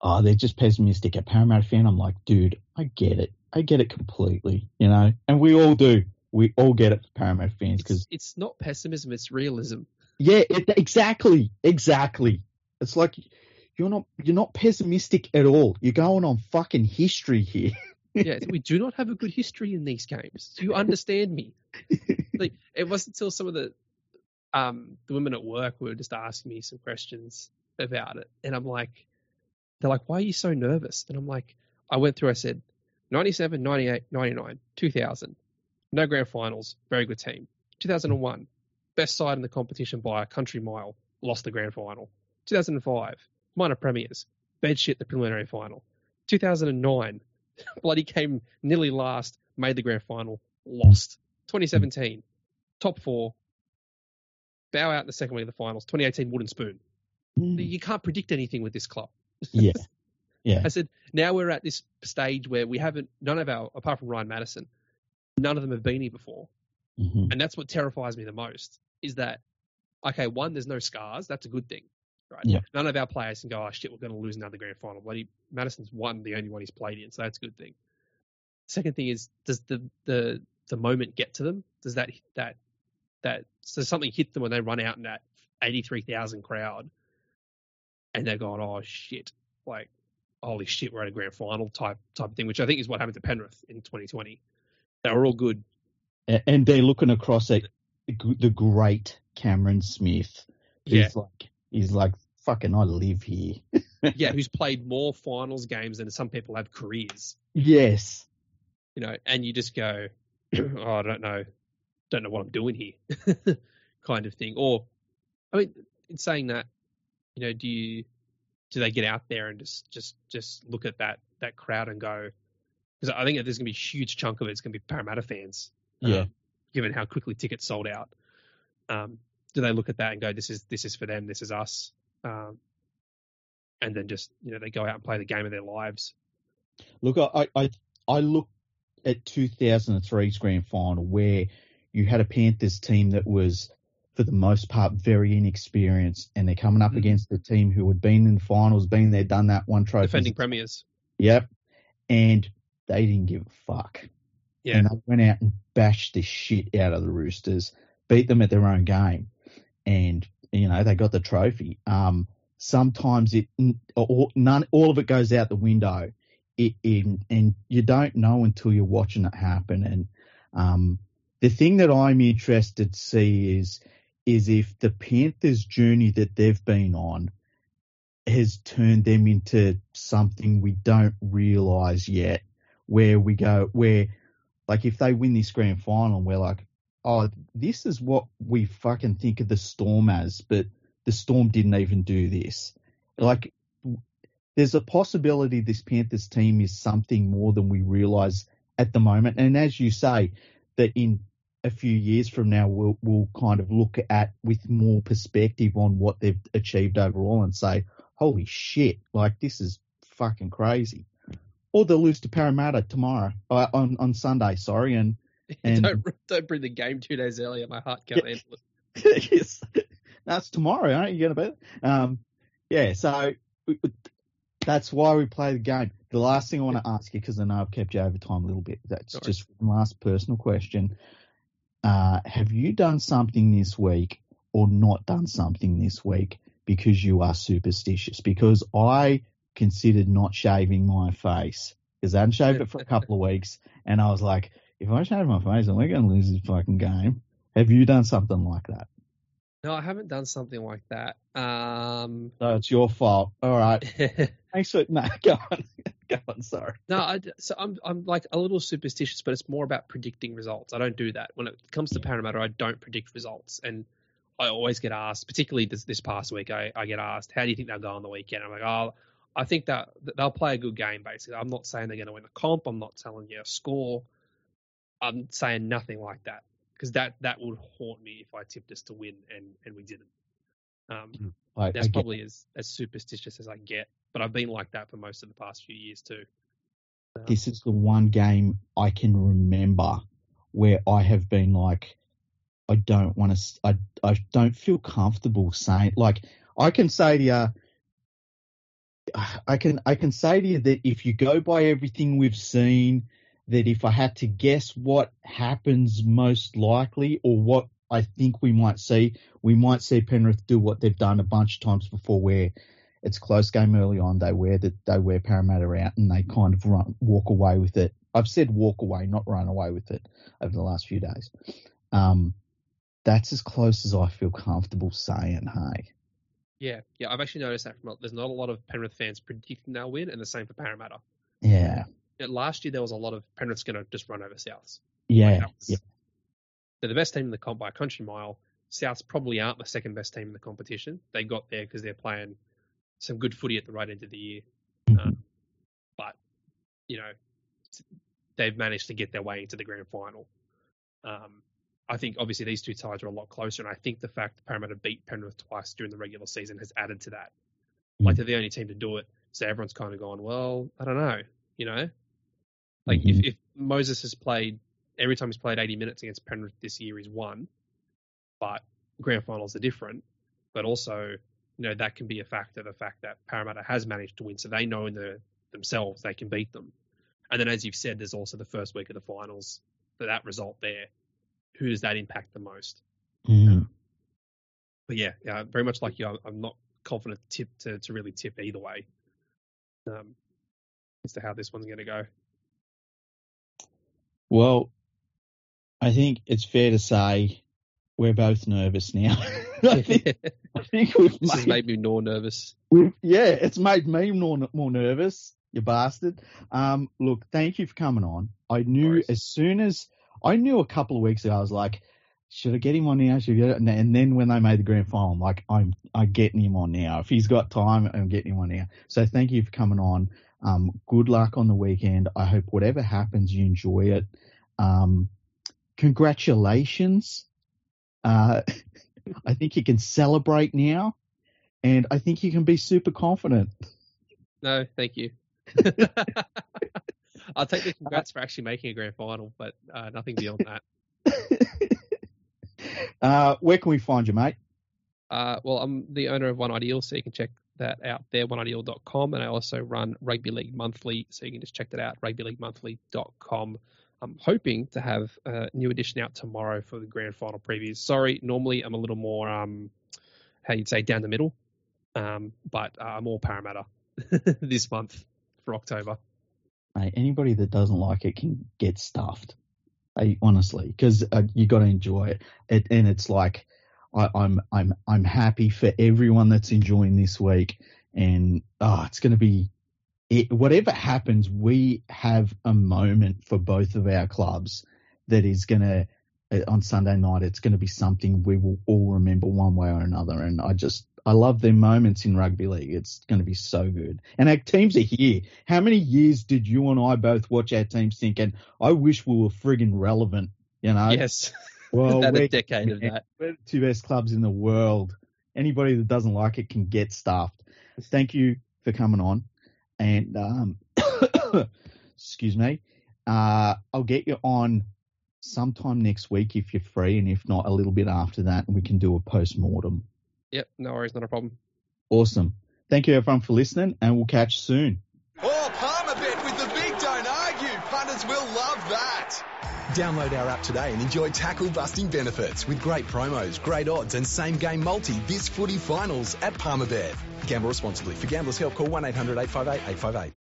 oh, they're just pessimistic. A Parramatta fan, I'm like, dude, I get it. I get it completely, you know, and we all do. We all get it for Parramatta fans because It's, it's not pessimism, it's realism. Yeah, it, exactly, exactly. It's like you're not you're not pessimistic at all. You're going on fucking history here. Yeah, we do not have a good history in these games. Do you understand me? Like, it wasn't until some of the um the women at work were just asking me some questions about it, and I'm like, they're like, why are you so nervous? And I'm like, I went through. I said, 97, 98, 99, 2000, no grand finals, very good team. 2001, best side in the competition by a country mile, lost the grand final. 2005, minor premiers, bed shit the preliminary final. 2009, bloody came nearly last, made the grand final, lost. 2017, top four, bow out in the second week of the finals. 2018, wooden spoon. You can't predict anything with this club. yeah, yeah, I said, now we're at this stage where we haven't, none of our, apart from Ryan Matterson, none of them have been here before. hmm And that's what terrifies me the most is that, okay, one, there's no scars. That's a good thing, right? Yeah. None of our players can go, oh shit, we're going to lose another grand final. Bloody Matterson's won the only one he's played in. So that's a good thing. Second thing is, does the, the, the moment get to them? Does that, that, that, so something hit them when they run out in that 83,000 crowd and they're going, oh shit, like, holy shit, we're at a grand final type, type of thing, which I think is what happened to Penrith in 2020. They were all good. And they're looking across at the great Cameron Smith. Yeah. He's like, he's like, fucking, I live here. yeah, who's played more finals games than some people have careers. Yes. You know, and you just go, oh, I don't know, don't know what I'm doing here, kind of thing. Or, I mean, in saying that, you know, do you do they get out there and just just just look at that that crowd and go? Because I think that there's going to be a huge chunk of it. It's going to be Parramatta fans. Yeah. um, given how quickly tickets sold out. Um, do they look at that and go, "This is this is for them. This is us," um, and then just you know they go out and play the game of their lives? Look, I, I, I look at 2003's grand final where you had a Panthers team that was, for the most part, very inexperienced, and they're coming up Mhm. against a team who had been in the finals, been there, done that, one trophy. Defending premiers. Yep. And they didn't give a fuck. Yeah. And they went out and bashed the shit out of the Roosters, beat them at their own game, and you know they got the trophy. Um, sometimes it all, none all of it goes out the window, it, and you don't know until you're watching it happen. And um, the thing that I'm interested to see is is if the Panthers' journey that they've been on has turned them into something we don't realise yet. Where we go, where like if they win this grand final, we're like, oh, this is what we fucking think of the Storm as, but the Storm didn't even do this. Like, there's a possibility this Panthers team is something more than we realise at the moment. And as you say, that in a few years from now, we'll, we'll kind of look at with more perspective on what they've achieved overall and say, holy shit, like this is fucking crazy. Or they'll lose to Parramatta tomorrow, uh, on, on Sunday, sorry, and, and don't don't bring the game two days earlier. My heart can't Yeah. handle it. yes. That's tomorrow, aren't you going to bet? Um, yeah, so we- we- that's why we play the game. The last thing I want to ask you, because I know I've kept you over time a little bit, that's Sorry. just one last personal question. Uh, have you done something this week or not done something this week because you are superstitious? Because I considered not shaving my face because I hadn't shaved it for a couple of weeks, and I was like, if I shave my face, I'm going to lose this fucking game. Have you done something like that? No, I haven't done something like that. Um, So it's your fault. All right. Thanks for no. Go on. go on. Sorry. no, I, so I'm I'm like a little superstitious, but it's more about predicting results. I don't do that when it comes to Parramatta. I don't predict results, and I always get asked, particularly this this past week, I, I get asked, how do you think they'll go on the weekend? I'm like, oh, I think that that they'll play a good game. Basically, I'm not saying they're going to win the comp. I'm not telling you a score. I'm saying nothing like that because that that would haunt me if I tipped us to win and and we didn't. Um, I, that's I probably as, as superstitious as I get. But I've been like that for most of the past few years too. Um, this is the one game I can remember where I have been like, I don't want to. I I don't feel comfortable saying like I can say to you. I can I can say to you that if you go by everything we've seen, that if I had to guess what happens most likely or what I think we might see, we might see Penrith do what they've done a bunch of times before, where it's close game early on, they wear that they wear Parramatta out and they kind of run walk away with it. I've said walk away, not run away with it over the last few days. Um, that's as close as I feel comfortable saying. Hey, yeah, yeah. I've actually noticed that from there's not a lot of Penrith fans predicting they'll win, and the same for Parramatta. yeah, Yeah, last year there was a lot of Penrith's going to just run over Souths. yeah, Like, was- yeah. They're the best team in the comp by a country mile. Souths probably aren't the second best team in the competition. They got there because they're playing some good footy at the right end of the year. Mhm. but you know they've managed to get their way into the grand final. Um, I think obviously these two sides are a lot closer, and I think the fact that Parramatta beat Penrith twice during the regular season has added to that. Like Mm. they're the only team to do it, so everyone's kind of gone, well, I don't know, you know. Like Mhm. if, if Moses has played every time he's played 80 minutes against Penrith this year, he's won, but grand finals are different. But also, you know, that can be a factor. The fact that Parramatta has managed to win, so they know in the themselves they can beat them. And then, as you've said, there's also the first week of the finals. For that result there, who does that impact the most? Mm. But yeah, yeah, very much like you, I'm- I'm not confident tip to, to really tip either way um, as to how this one's going to go. Well, I think it's fair to say we're both nervous now. I think, I think we've This has made, made me more nervous. we've, yeah, it's made me more more nervous. You bastard. Um, look, thank you for coming on. I knew as soon as I knew a couple of weeks ago, I was like, should I get him on now? Should I get it? And- And then when they made the grand final, I'm like, I'm I'm getting him on now. If he's got time, I'm getting him on now. So thank you for coming on. Um, good luck on the weekend. I hope whatever happens, you enjoy it. Um, congratulations. Uh, I think you can celebrate now, and I think you can be super confident. No, thank you. I'll take the congrats for actually making a grand final, but uh, nothing beyond that. uh, where can we find you, mate? Uh, well, I'm the owner of One Ideal, so you can check that out there, oneideal.com. And I also run Rugby League Monthly, so you can just check that out, rugbyleaguemonthly.com. I'm hoping to have a new edition out tomorrow for the grand final previews. Sorry, normally I'm a little more, um, how you'd say, down the middle, um, but uh, I'm all Parramatta this month for October. Mate, anybody that doesn't like it can get stuffed. Hey, honestly, because uh, you got to enjoy it. it. And it's like, I, I'm I'm I'm happy for everyone that's enjoying this week, and oh, it's going to be it, whatever happens. We have a moment for both of our clubs that is going to eh, on Sunday night. It's going to be something we will all remember one way or another, and I just I love their moments in rugby league. It's going to be so good. And our teams are here. How many years did you and I both watch our teams thinking, I wish we were friggin' relevant, you know? Yes. Well, a decade of that. We're the two best clubs in the world. Anybody that doesn't like it can get stuffed. Thank you for coming on. And, um, excuse me, uh, I'll get you on sometime next week if you're free, and if not, a little bit after that, and we can do a post mortem. Yep, no worries, not a problem. Awesome. Thank you everyone for listening, and we'll catch you soon. Oh, Palmerbet with the big don't argue. Punters will love that. Download our app today and enjoy tackle busting benefits with great promos, great odds, and same game multi this footy finals at Palmerbet. Gamble responsibly. For gamblers' help, call 1 800 858 858.